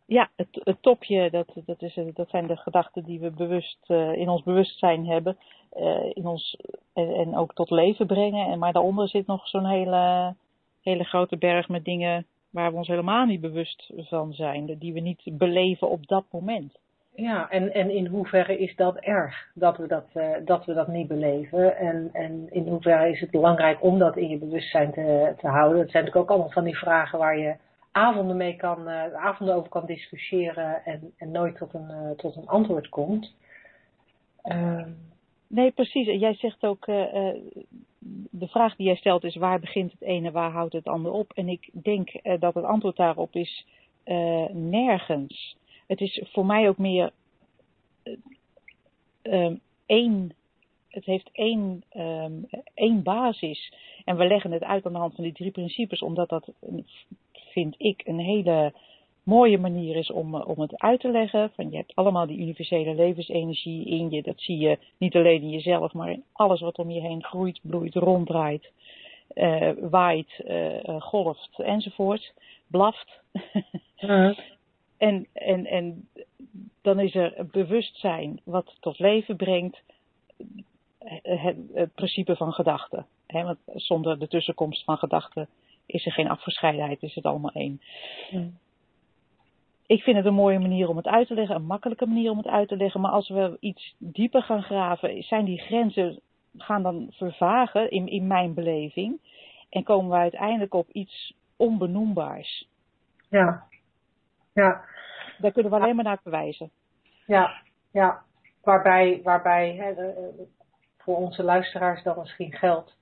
ja, het, het topje, dat, dat, is, eh, dat zijn de gedachten die we bewust, eh, in ons bewustzijn hebben. eh, in ons, en, en ook tot leven brengen. En, maar daaronder zit nog zo'n hele, hele grote berg met dingen waar we ons helemaal niet bewust van zijn. Die we niet beleven op dat moment. Ja, en, en in hoeverre is dat erg dat we dat, eh, dat, we dat niet beleven? En, en in hoeverre is het belangrijk om dat in je bewustzijn te, te houden? Dat zijn natuurlijk ook allemaal van die vragen waar je avonden mee kan, eh, avonden over kan discussiëren en, en nooit tot een, eh, tot een antwoord komt. Ehm, Nee, precies. Jij zegt ook, de vraag die jij stelt is waar begint het ene, waar houdt het ander op? En ik denk dat het antwoord daarop is nergens. Het is voor mij ook meer eh, ehm, één, het heeft één, ehm, één basis. En we leggen het uit aan de hand van die drie principes, omdat dat, vind ik, een hele mooie manier is om, eh, om het uit te leggen. Van je hebt allemaal die universele levensenergie in je. Dat zie je niet alleen in jezelf, maar in alles wat om je heen groeit, bloeit, ronddraait, eh, waait, golft enzovoort. Blaft. En, en, en dan is er bewustzijn wat tot leven brengt. Het, het principe van gedachten. Want zonder de tussenkomst van gedachten is er geen afgescheidenheid, is het allemaal één. Ik vind het een mooie manier om het uit te leggen, een makkelijke manier om het uit te leggen. Maar als we iets dieper gaan graven, zijn die grenzen gaan dan vervagen in, in mijn beleving. En komen we uiteindelijk op iets onbenoembaars. ja, ja. Daar kunnen we alleen maar naar verwijzen. Ja, ja. Waarbij, waarbij hè, de- voor onze luisteraars dan misschien geldt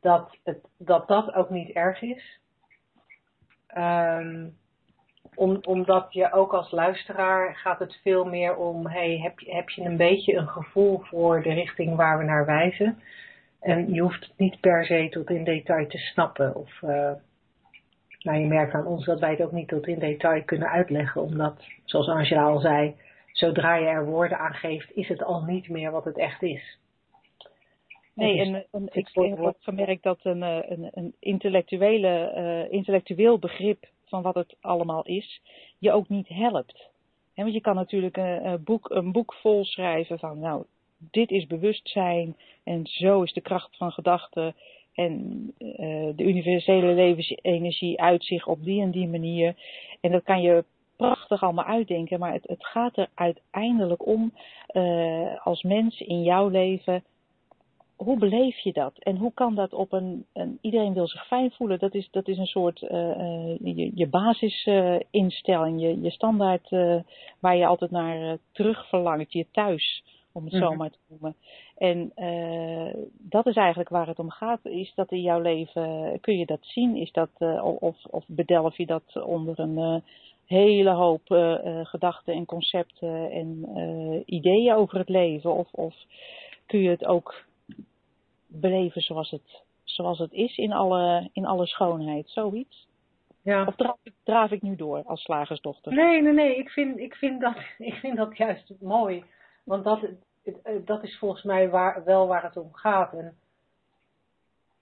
dat, het, dat dat ook niet erg is. Ehm, om, omdat je ook als luisteraar gaat het veel meer om, hey, heb, je, heb je een beetje een gevoel voor de richting waar we naar wijzen? En je hoeft het niet per se tot in detail te snappen. Of, eh, nou, je merkt aan ons dat wij het ook niet tot in detail kunnen uitleggen, omdat, zoals Angela al zei, zodra je er woorden aan geeft, is het al niet meer wat het echt is. Nee, Dus en, en ik heb ook gemerkt dat een, eh, een, een intellectuele, eh, intellectueel begrip van wat het allemaal is, je ook niet helpt. Want je kan natuurlijk een, een, boek, een boek vol schrijven van, nou, dit is bewustzijn en zo is de kracht van gedachten en eh, de universele levensenergie uit zich op die en die manier. En dat kan je prachtig allemaal uitdenken, maar het, het gaat er uiteindelijk om eh, als mens in jouw leven hoe beleef je dat? En hoe kan dat op een, een iedereen wil zich fijn voelen? Dat is, dat is een soort uh, je, je basisinstelling, je, je standaard waar je altijd naar terug verlangt, je thuis, om het mm -hmm. zo maar te noemen. En dat is eigenlijk waar het om gaat. Is dat in jouw leven, kun je dat zien? Is dat, of, of bedelf je dat onder een hele hoop gedachten en concepten en ideeën over het leven? Of, of kun je het ook beleven zoals het, zoals het is in alle, in alle schoonheid, zoiets? Ja. Of draaf, draaf ik nu door als slagersdochter? Nee, nee, nee. Ik vind, ik vind, dat, [laughs] ik vind dat juist mooi. Want dat, dat is volgens mij waar, wel waar het om gaat. En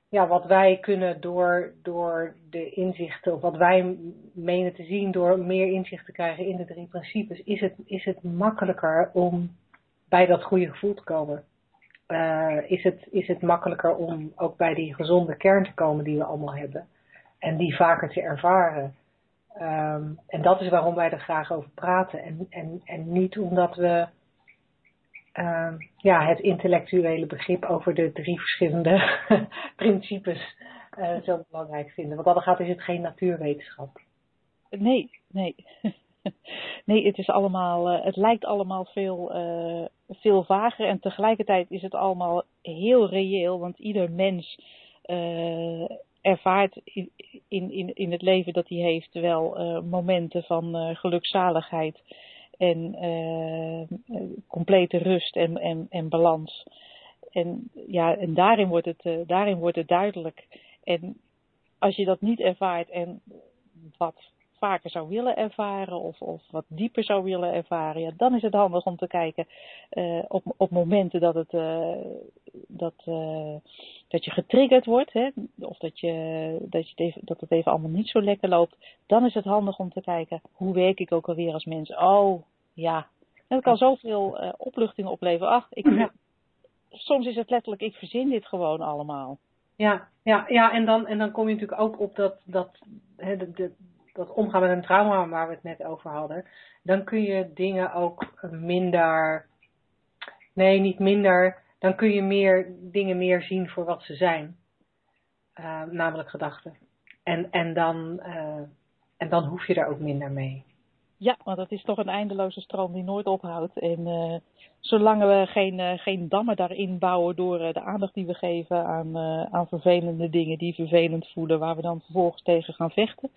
ja, wat wij kunnen door, door de inzichten, of wat wij menen te zien door meer inzicht te krijgen in de drie principes, is het, is het makkelijker om bij dat goede gevoel te komen. Uh, is, het, is het makkelijker om ook bij die gezonde kern te komen die we allemaal hebben. En die vaker te ervaren. Um, en dat is waarom wij er graag over praten. En, en, en niet omdat we uh, ja, het intellectuele begrip over de drie verschillende [laughs] principes uh, zo belangrijk vinden. Want dan gaat is het geen natuurwetenschap. Nee, nee. [laughs] nee, het is allemaal, uh, het lijkt allemaal veel, uh, veel vager en tegelijkertijd is het allemaal heel reëel, want ieder mens ervaart in, in, in het leven dat hij heeft wel momenten van gelukzaligheid en complete rust en, en, en balans. En, ja, en daarin, wordt het, daarin wordt het duidelijk. En als je dat niet ervaart en wat vaker zou willen ervaren of, of wat dieper zou willen ervaren, ja, dan is het handig om te kijken op, op momenten dat, het, dat, dat je getriggerd wordt, hè, of dat, je, dat, je het even, dat het even allemaal niet zo lekker loopt. Dan is het handig om te kijken, hoe werk ik ook alweer als mens? Oh, ja. En dat kan zoveel opluchting opleveren. Ach, ik, ja. soms is het letterlijk, ik verzin dit gewoon allemaal. Ja, ja, ja en, dan, en dan kom je natuurlijk ook op dat, dat hè, de, de, dat omgaan met een trauma waar we het net over hadden, dan kun je dingen ook minder, nee, niet minder, dan kun je meer dingen meer zien voor wat ze zijn. Uh, namelijk gedachten. En, en, dan, uh, en dan hoef je er ook minder mee. Ja, want dat is toch een eindeloze stroom die nooit ophoudt. En uh, zolang we geen, geen dammen daarin bouwen door de aandacht die we geven aan, aan vervelende dingen die vervelend voelen, waar we dan vervolgens tegen gaan vechten,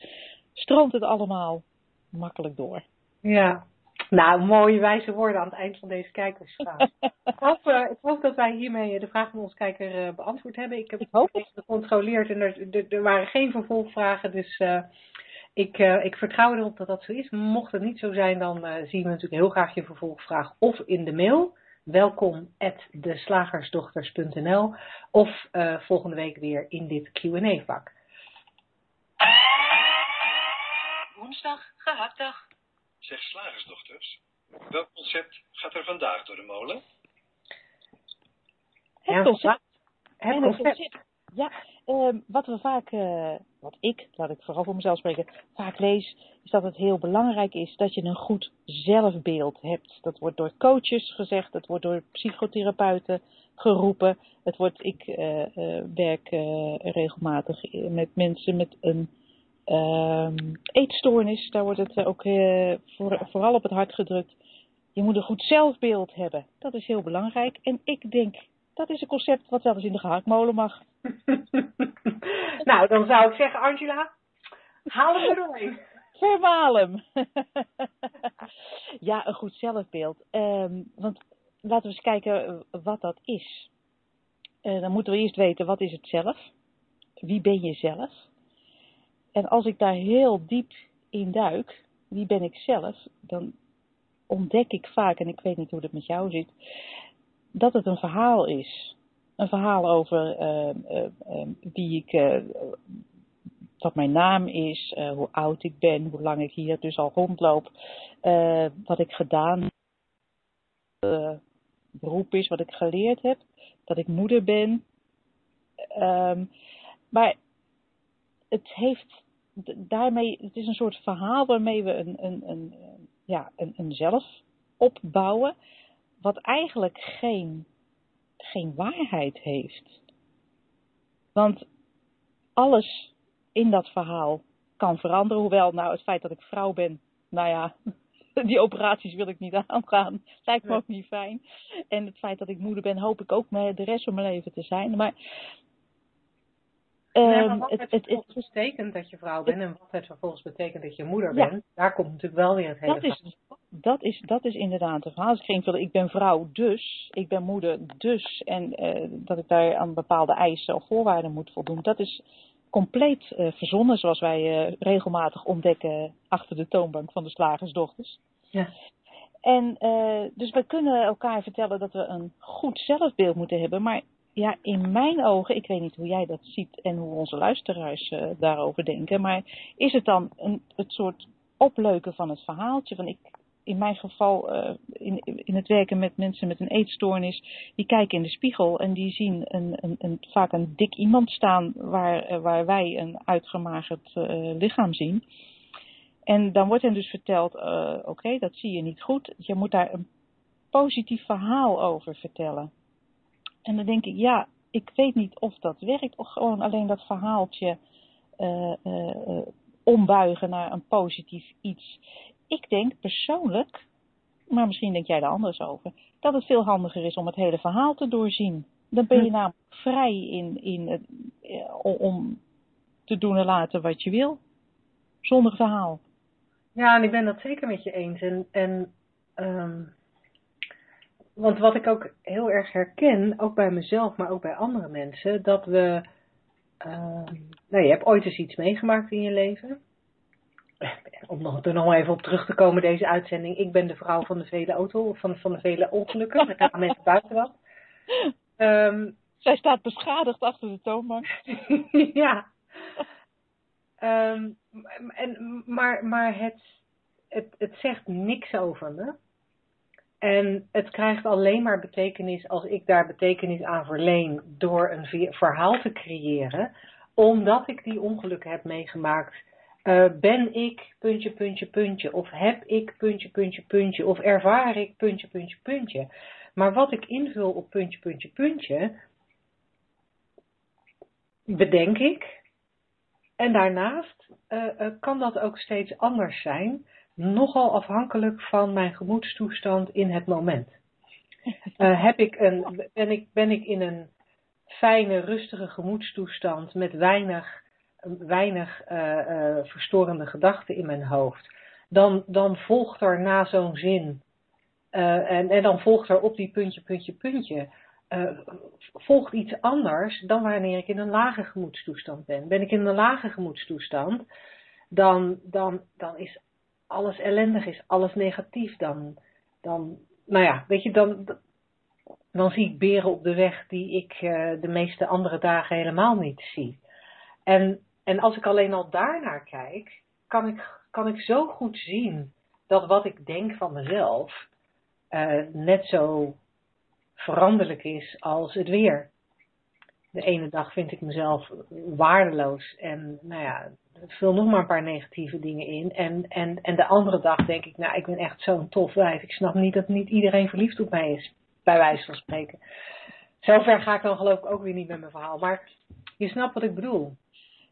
stroomt het allemaal makkelijk door. Ja, nou, mooie wijze woorden aan het eind van deze kijkersvraag. [laughs] ik, hoop, ik hoop dat wij hiermee de vraag van ons kijker beantwoord hebben. Ik heb het gecontroleerd en er, er, er, waren geen vervolgvragen, dus uh, ik, ik vertrouw erop dat dat zo is. Mocht het niet zo zijn, dan zien we natuurlijk heel graag je vervolgvraag of in de mail. Welkom at deslagersdochters.nl of volgende week weer in dit Q&A vak. woensdag gehaktdag. Zeg slagersdochters, welk concept gaat er vandaag door de molen? Het concept. Het concept. Ja, uh, wat we vaak, uh, wat ik, laat ik vooral voor mezelf spreken, vaak lees, is dat het heel belangrijk is dat je een goed zelfbeeld hebt. Dat wordt door coaches gezegd, dat wordt door psychotherapeuten geroepen. Het wordt, ik uh, werk regelmatig met mensen met een um, eetstoornis, daar wordt het ook voor, vooral op het hart gedrukt. Je moet een goed zelfbeeld hebben. Dat is heel belangrijk. En ik denk, dat is een concept wat zelfs in de gehaktmolen mag. [laughs] nou, dan zou ik zeggen, Angela, haal hem [laughs] er doorheen. Vermaal hem. [laughs] ja, een goed zelfbeeld. Um, want laten we eens kijken wat dat is. Uh, dan moeten we eerst weten, wat is het zelf? Wie ben je zelf? En als ik daar heel diep in duik, wie ben ik zelf, dan ontdek ik vaak, en ik weet niet hoe dat met jou zit, dat het een verhaal is. Een verhaal over uh, uh, uh, wie ik, wat mijn naam is, hoe oud ik ben, hoe lang ik hier dus al rondloop, wat ik gedaan heb, beroep is, wat ik geleerd heb, dat ik moeder ben. Maar het heeft daarmee, het is een soort verhaal waarmee we een, een, een, ja, een, een zelf opbouwen, wat eigenlijk geen, geen waarheid heeft. Want alles in dat verhaal kan veranderen. Hoewel, nou, het feit dat ik vrouw ben, nou ja, [laughs] die operaties wil ik niet aangaan. Lijkt me ook niet fijn. En het feit dat ik moeder ben, hoop ik ook de rest van mijn leven te zijn. Maar Nee, maar ehm, wat het, het, betekent dat je vrouw bent en wat het vervolgens betekent dat je moeder bent, daar komt natuurlijk wel weer het hele dat is, dat is, dat is inderdaad het verhaal. Ik ging ik ben vrouw dus, ik ben moeder dus, en uh, dat ik daar aan bepaalde eisen of voorwaarden moet voldoen, dat is compleet uh, verzonnen, zoals wij uh, regelmatig ontdekken achter de toonbank van de slagersdochters. Ja. En dus we kunnen elkaar vertellen dat we een goed zelfbeeld moeten hebben, maar ja, in mijn ogen, ik weet niet hoe jij dat ziet en hoe onze luisteraars uh, daarover denken, maar is het dan een, het soort opleuken van het verhaaltje? Van ik, in mijn geval, uh, in, in het werken met mensen met een eetstoornis, die kijken in de spiegel en die zien een, een, een vaak een dik iemand staan waar, uh, waar wij een uitgemagerd lichaam zien. En dan wordt hen dus verteld, oké, dat zie je niet goed. Je moet daar een positief verhaal over vertellen. En dan denk ik, ja, ik weet niet of dat werkt. Of gewoon alleen dat verhaaltje uh, uh, ombuigen naar een positief iets. Ik denk persoonlijk, maar misschien denk jij er anders over, dat het veel handiger is om het hele verhaal te doorzien. Dan ben je hm. namelijk vrij in, in, om te doen en laten wat je wil. Zonder verhaal. Ja, en ik ben dat zeker met je eens. En, en um, want wat ik ook heel erg herken, ook bij mezelf, maar ook bij andere mensen, dat we. Uh, nou, je hebt ooit eens iets meegemaakt in je leven. Om nog, er nog even op terug te komen, deze uitzending. Ik ben de vrouw van de vele auto, van, van de vele ongelukken. Met name mensen buitenland. [laughs] Um, Zij staat beschadigd achter de toonbank. [laughs] ja. Um, en, maar maar het, het, het zegt niks over me. En het krijgt alleen maar betekenis als ik daar betekenis aan verleen door een verhaal te creëren. Omdat ik die ongelukken heb meegemaakt. Uh, ben ik puntje, puntje, puntje. Of heb ik puntje, puntje, puntje. Of ervaar ik puntje, puntje, puntje. Maar wat ik invul op puntje, puntje, puntje. Bedenk ik. En daarnaast uh, uh, kan dat ook steeds anders zijn nogal afhankelijk van mijn gemoedstoestand in het moment. Uh, heb ik een, ben, ik, ben ik in een fijne, rustige gemoedstoestand met weinig, weinig uh, verstorende gedachten in mijn hoofd, dan, dan volgt er na zo'n zin, en, en dan volgt er op die puntje, puntje, puntje, volgt iets anders dan wanneer ik in een lage gemoedstoestand ben. Ben ik in een lage gemoedstoestand, dan, dan, dan is alles ellendig is, alles negatief, dan, dan nou ja, weet je, dan, dan zie ik beren op de weg die ik uh, de meeste andere dagen helemaal niet zie. En, en als ik alleen al daarnaar kijk, kan ik, kan ik zo goed zien dat wat ik denk van mezelf uh, net zo veranderlijk is als het weer. De ene dag vind ik mezelf waardeloos en nou ja, vul nog maar een paar negatieve dingen in. En, en, en de andere dag denk ik, nou, ik ben echt zo'n tof wijf. Ik snap niet dat niet iedereen verliefd op mij is, bij wijze van spreken. Zover ga ik dan geloof ik ook weer niet met mijn verhaal. Maar je snapt wat ik bedoel.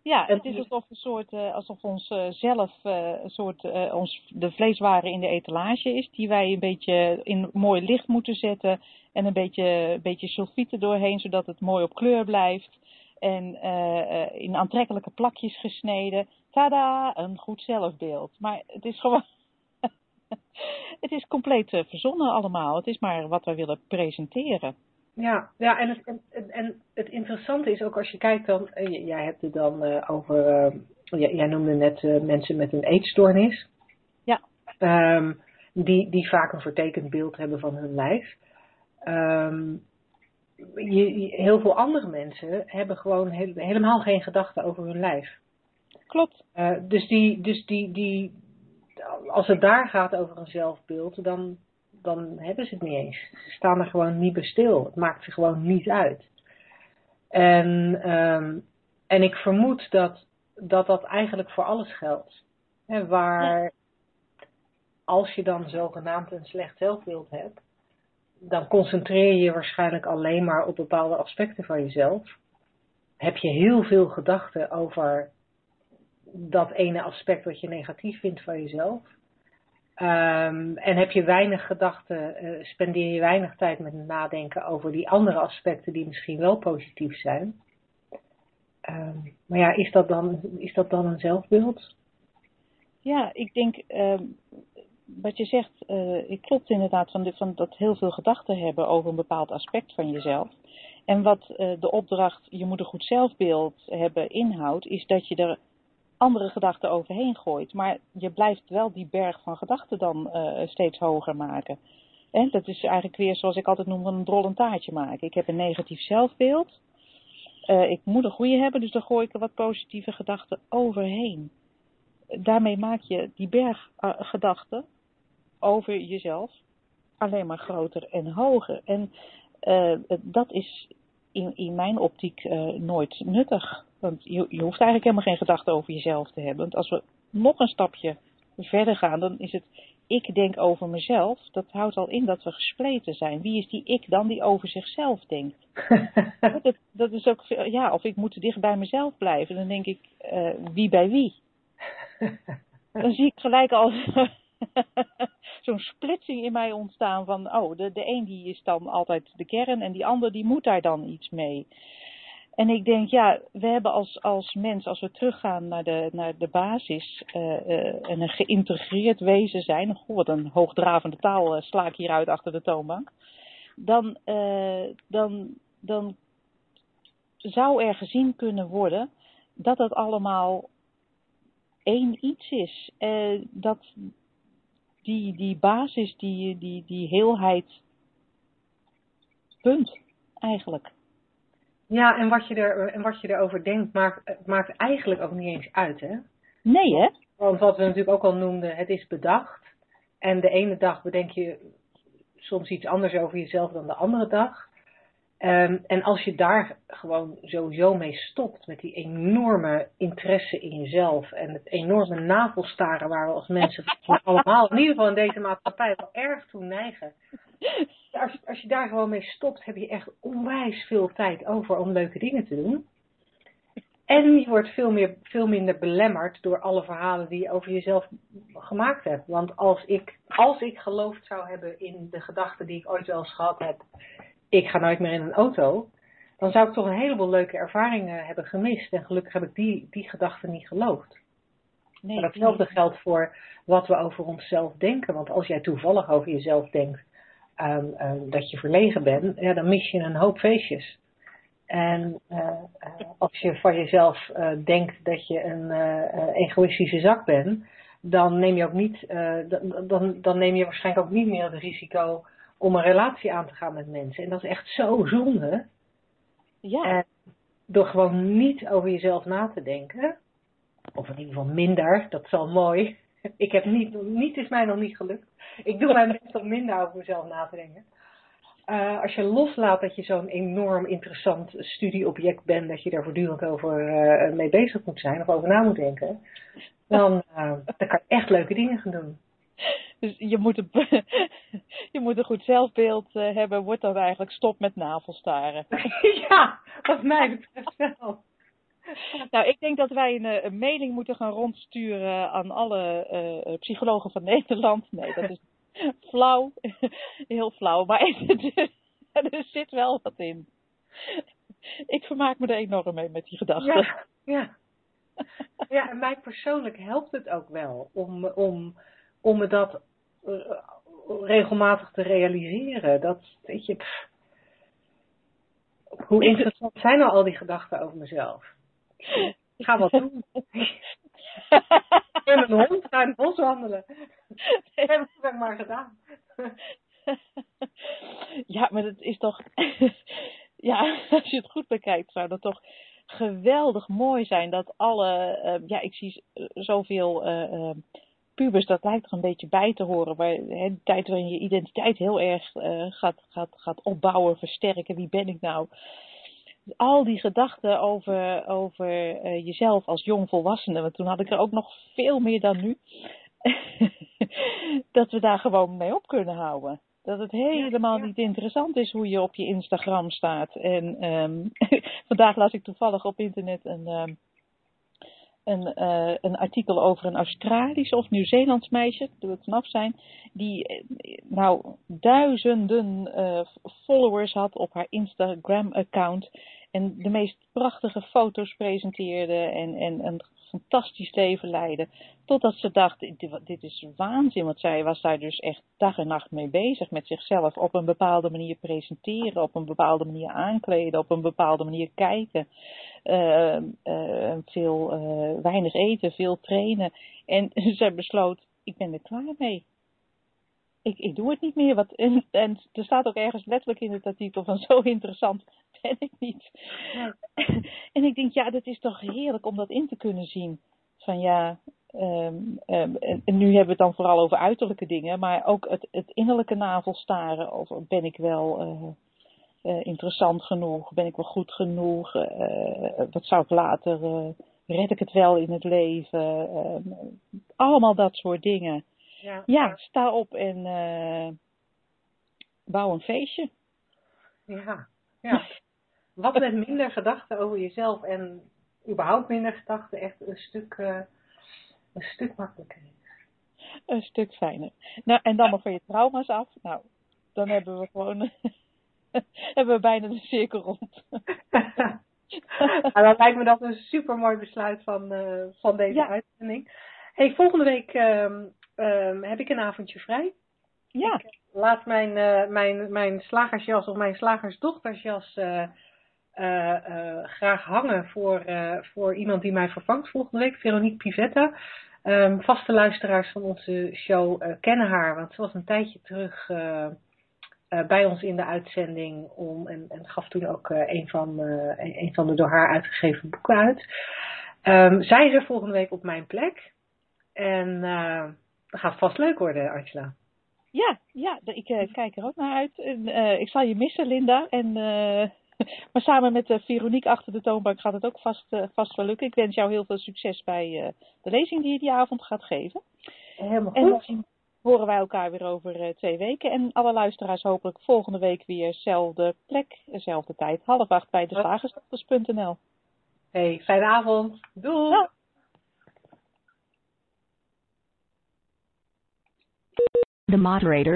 Ja, het is alsof, een soort, uh, alsof ons uh, zelf uh, een soort, ons, de vleeswaren in de etalage is, die wij een beetje in mooi licht moeten zetten en een beetje, een beetje sulfieten doorheen, zodat het mooi op kleur blijft en uh, in aantrekkelijke plakjes gesneden. Tada, een goed zelfbeeld. Maar het is gewoon. [laughs] het is compleet uh, verzonnen allemaal. Het is maar wat we willen presenteren. Ja, ja en, het, en, en het interessante is ook als je kijkt dan. Jij hebt het dan uh, over. Jij, jij, noemde net mensen met een eetstoornis. Ja. Um, die, die vaak een vertekend beeld hebben van hun lijf. Um, je, heel veel andere mensen hebben gewoon helemaal geen gedachten over hun lijf. Klopt. Uh, dus die, dus die, die, als het daar gaat over een zelfbeeld, dan, dan hebben ze het niet eens. Ze staan er gewoon niet bij stil. Het maakt ze gewoon niet uit. En, um, en ik vermoed dat, dat dat eigenlijk voor alles geldt. He, waar, als je dan zogenaamd een slecht zelfbeeld hebt, dan concentreer je je waarschijnlijk alleen maar op bepaalde aspecten van jezelf. Heb je heel veel gedachten over dat ene aspect wat je negatief vindt van jezelf. Ehm, en heb je weinig gedachten, uh, spendeer je weinig tijd met nadenken over die andere aspecten die misschien wel positief zijn. Ehm, maar ja, is dat, dan, is dat dan een zelfbeeld? Ja, ik denk, uh, wat je zegt, uh, ik klopt inderdaad van, van dat heel veel gedachten hebben over een bepaald aspect van jezelf. En wat uh, de opdracht, je moet een goed zelfbeeld hebben, inhoudt, is dat je er andere gedachten overheen gooit. Maar je blijft wel die berg van gedachten dan uh, steeds hoger maken. En dat is eigenlijk weer zoals ik altijd noem, een drollend taartje maken. Ik heb een negatief zelfbeeld. Ik moet een goede hebben, dus dan gooi ik er wat positieve gedachten overheen. Daarmee maak je die berg gedachten over jezelf alleen maar groter en hoger. En dat is in, in mijn optiek nooit nuttig. Want je, je hoeft eigenlijk helemaal geen gedachten over jezelf te hebben. Want als we nog een stapje verder gaan, dan is het ik denk over mezelf. Dat houdt al in dat we gespleten zijn. Wie is die ik dan die over zichzelf denkt? [laughs] dat, dat is ook, ja, of ik moet dicht bij mezelf blijven. Dan denk ik, uh, wie bij wie? [laughs] dan zie ik gelijk al [laughs] zo'n splitsing in mij ontstaan van, oh, de, de een die is dan altijd de kern en die ander die moet daar dan iets mee. En ik denk, ja, we hebben als, als mens, als we teruggaan naar de, naar de basis uh, uh, en een geïntegreerd wezen zijn, goh, wat een hoogdravende taal uh, sla ik hieruit achter de toonbank, dan, dan, dan zou er gezien kunnen worden dat het allemaal één iets is. dat die, die basis, die, die, die heelheid, punt, eigenlijk. Ja, en wat je, er, en wat je erover denkt, maakt, maakt eigenlijk ook niet eens uit, hè? Nee, hè? Want wat we natuurlijk ook al noemden, het is bedacht. En de ene dag bedenk je soms iets anders over jezelf dan de andere dag. Um, en als je daar gewoon sowieso mee stopt, met die enorme interesse in jezelf en het enorme navelstaren waar we als mensen [laughs] allemaal, in ieder geval in deze maatschappij, wel erg toe neigen. Als, als je daar gewoon mee stopt, heb je echt onwijs veel tijd over om leuke dingen te doen. En je wordt veel, meer, veel minder belemmerd door alle verhalen die je over jezelf gemaakt hebt. Want als ik, als ik geloofd zou hebben in de gedachten die ik ooit wel eens gehad heb, ik ga nooit meer in een auto, dan zou ik toch een heleboel leuke ervaringen hebben gemist. En gelukkig heb ik die, die gedachten niet geloofd. Nee, maar datzelfde geldt voor wat we over onszelf denken. Want als jij toevallig over jezelf denkt um, um, dat je verlegen bent, ja, dan mis je een hoop feestjes. En uh, als je van jezelf uh, denkt dat je een uh, egoïstische zak bent, dan neem je ook niet, dan, dan neem je waarschijnlijk ook niet meer het risico om een relatie aan te gaan met mensen. En dat is echt zo zonde. Ja. En door gewoon niet over jezelf na te denken, of in ieder geval minder, dat is al mooi. Ik heb niet, niet is mij nog niet gelukt. Ik doe mijn best om minder over mezelf na te denken. Uh, als je loslaat dat je zo'n enorm interessant studieobject bent, dat je daar voortdurend over uh, mee bezig moet zijn of over na moet denken, dan, uh, dan kan je echt leuke dingen gaan doen. Dus je moet, een, [laughs] je moet een goed zelfbeeld uh, hebben, wordt dan eigenlijk stop met navelstaren. [laughs] ja, wat mij betreft wel. Nou, ik denk dat wij een, een mailing moeten gaan rondsturen aan alle uh, psychologen van [laughs] Nederland. Nee, dat is flauw. Heel flauw. Maar er zit wel wat in. Ik vermaak me er enorm mee met die gedachten. Ja, ja. ja en mij persoonlijk helpt het ook wel om, om, om me dat regelmatig te realiseren. Dat, weet je, pff, hoe interessant zijn nou al die gedachten over mezelf? Ik ga wat doen. en een hond naar het bos wandelen. Dat heb ik maar gedaan. ja, maar het is toch... [laughs] ja, als je het goed bekijkt, zou dat toch geweldig mooi zijn dat alle... Uh, ja, ik zie zoveel... Uh, uh, pubers, dat lijkt er een beetje bij te horen. Waar, hè, de tijd waarin je identiteit heel erg uh, gaat, gaat, gaat opbouwen, versterken. Wie ben ik nou? Al die gedachten over, over uh, jezelf als jong volwassene. Want toen had ik er ook nog veel meer dan nu. [laughs] dat we daar gewoon mee op kunnen houden. Dat het helemaal niet interessant is hoe je op je Instagram staat. En ehm, [laughs] vandaag las ik toevallig op internet een, ehm, een, eh, een artikel over een Australisch of Nieuw-Zeelands meisje, doe het vanaf zijn, die eh, nou duizenden eh, followers had op haar Instagram-account en de meest prachtige foto's presenteerde en, en een fantastisch leven leidde. Totdat ze dacht, dit is waanzin, want zij was daar dus echt dag en nacht mee bezig met zichzelf op een bepaalde manier presenteren, op een bepaalde manier aankleden, op een bepaalde manier kijken. Uh, uh, veel, uh, weinig eten, veel trainen. En [laughs] ze besloot, ik ben er klaar mee. Ik, ik doe het niet meer. Wat, en, er staat ook ergens letterlijk in het artikel van [laughs] zo interessant ik niet. [laughs] en ik denk, ja, dat is toch heerlijk om dat in te kunnen zien. Van ja, um, um, en, nu hebben we het dan vooral over uiterlijke dingen, maar ook het, het innerlijke navelstaren. Of ben ik wel uh, uh, interessant genoeg? Ben ik wel goed genoeg? Uh, wat zou ik later, red ik het wel in het leven? Ehm, allemaal dat soort dingen. Ja, ja sta op en bouw een feestje. Ja, ja. [laughs] Wat met minder gedachten over jezelf en überhaupt minder gedachten echt een stuk, uh, een stuk makkelijker is. Een stuk fijner. Nou, en dan nog van je trauma's af. Nou, dan hebben we gewoon [laughs] hebben we bijna de cirkel rond. [laughs] nou, dan lijkt me dat een super mooi besluit van, uh, van deze ja. uitzending. Hey, volgende week um, um, heb ik een avondje vrij. Ja. Ik laat mijn, uh, mijn, mijn slagersjas of mijn slagersdochtersjas uh, graag hangen voor, uh, voor iemand die mij vervangt volgende week, Veronique Pivetta. Um, vaste luisteraars van onze show kennen haar, want ze was een tijdje terug bij ons in de uitzending om, en, en gaf toen ook een, van, een van de door haar uitgegeven boeken uit. Um, zij is er volgende week op mijn plek. En dat gaat vast leuk worden, Angela. Ja, ja ik kijk er ook naar uit. Ik zal je missen, Linda. En [laughs] maar samen met uh, Veronique achter de toonbank gaat het ook vast, uh, vast wel lukken. Ik wens jou heel veel succes bij uh, de lezing die je die avond gaat geven. Helemaal goed. En dan horen wij elkaar weer over twee weken. En alle luisteraars hopelijk volgende week weer dezelfde plek, dezelfde tijd. Half acht bij de slagersdochters.nl. Hey, fijne avond. Doei. Ja. The moderator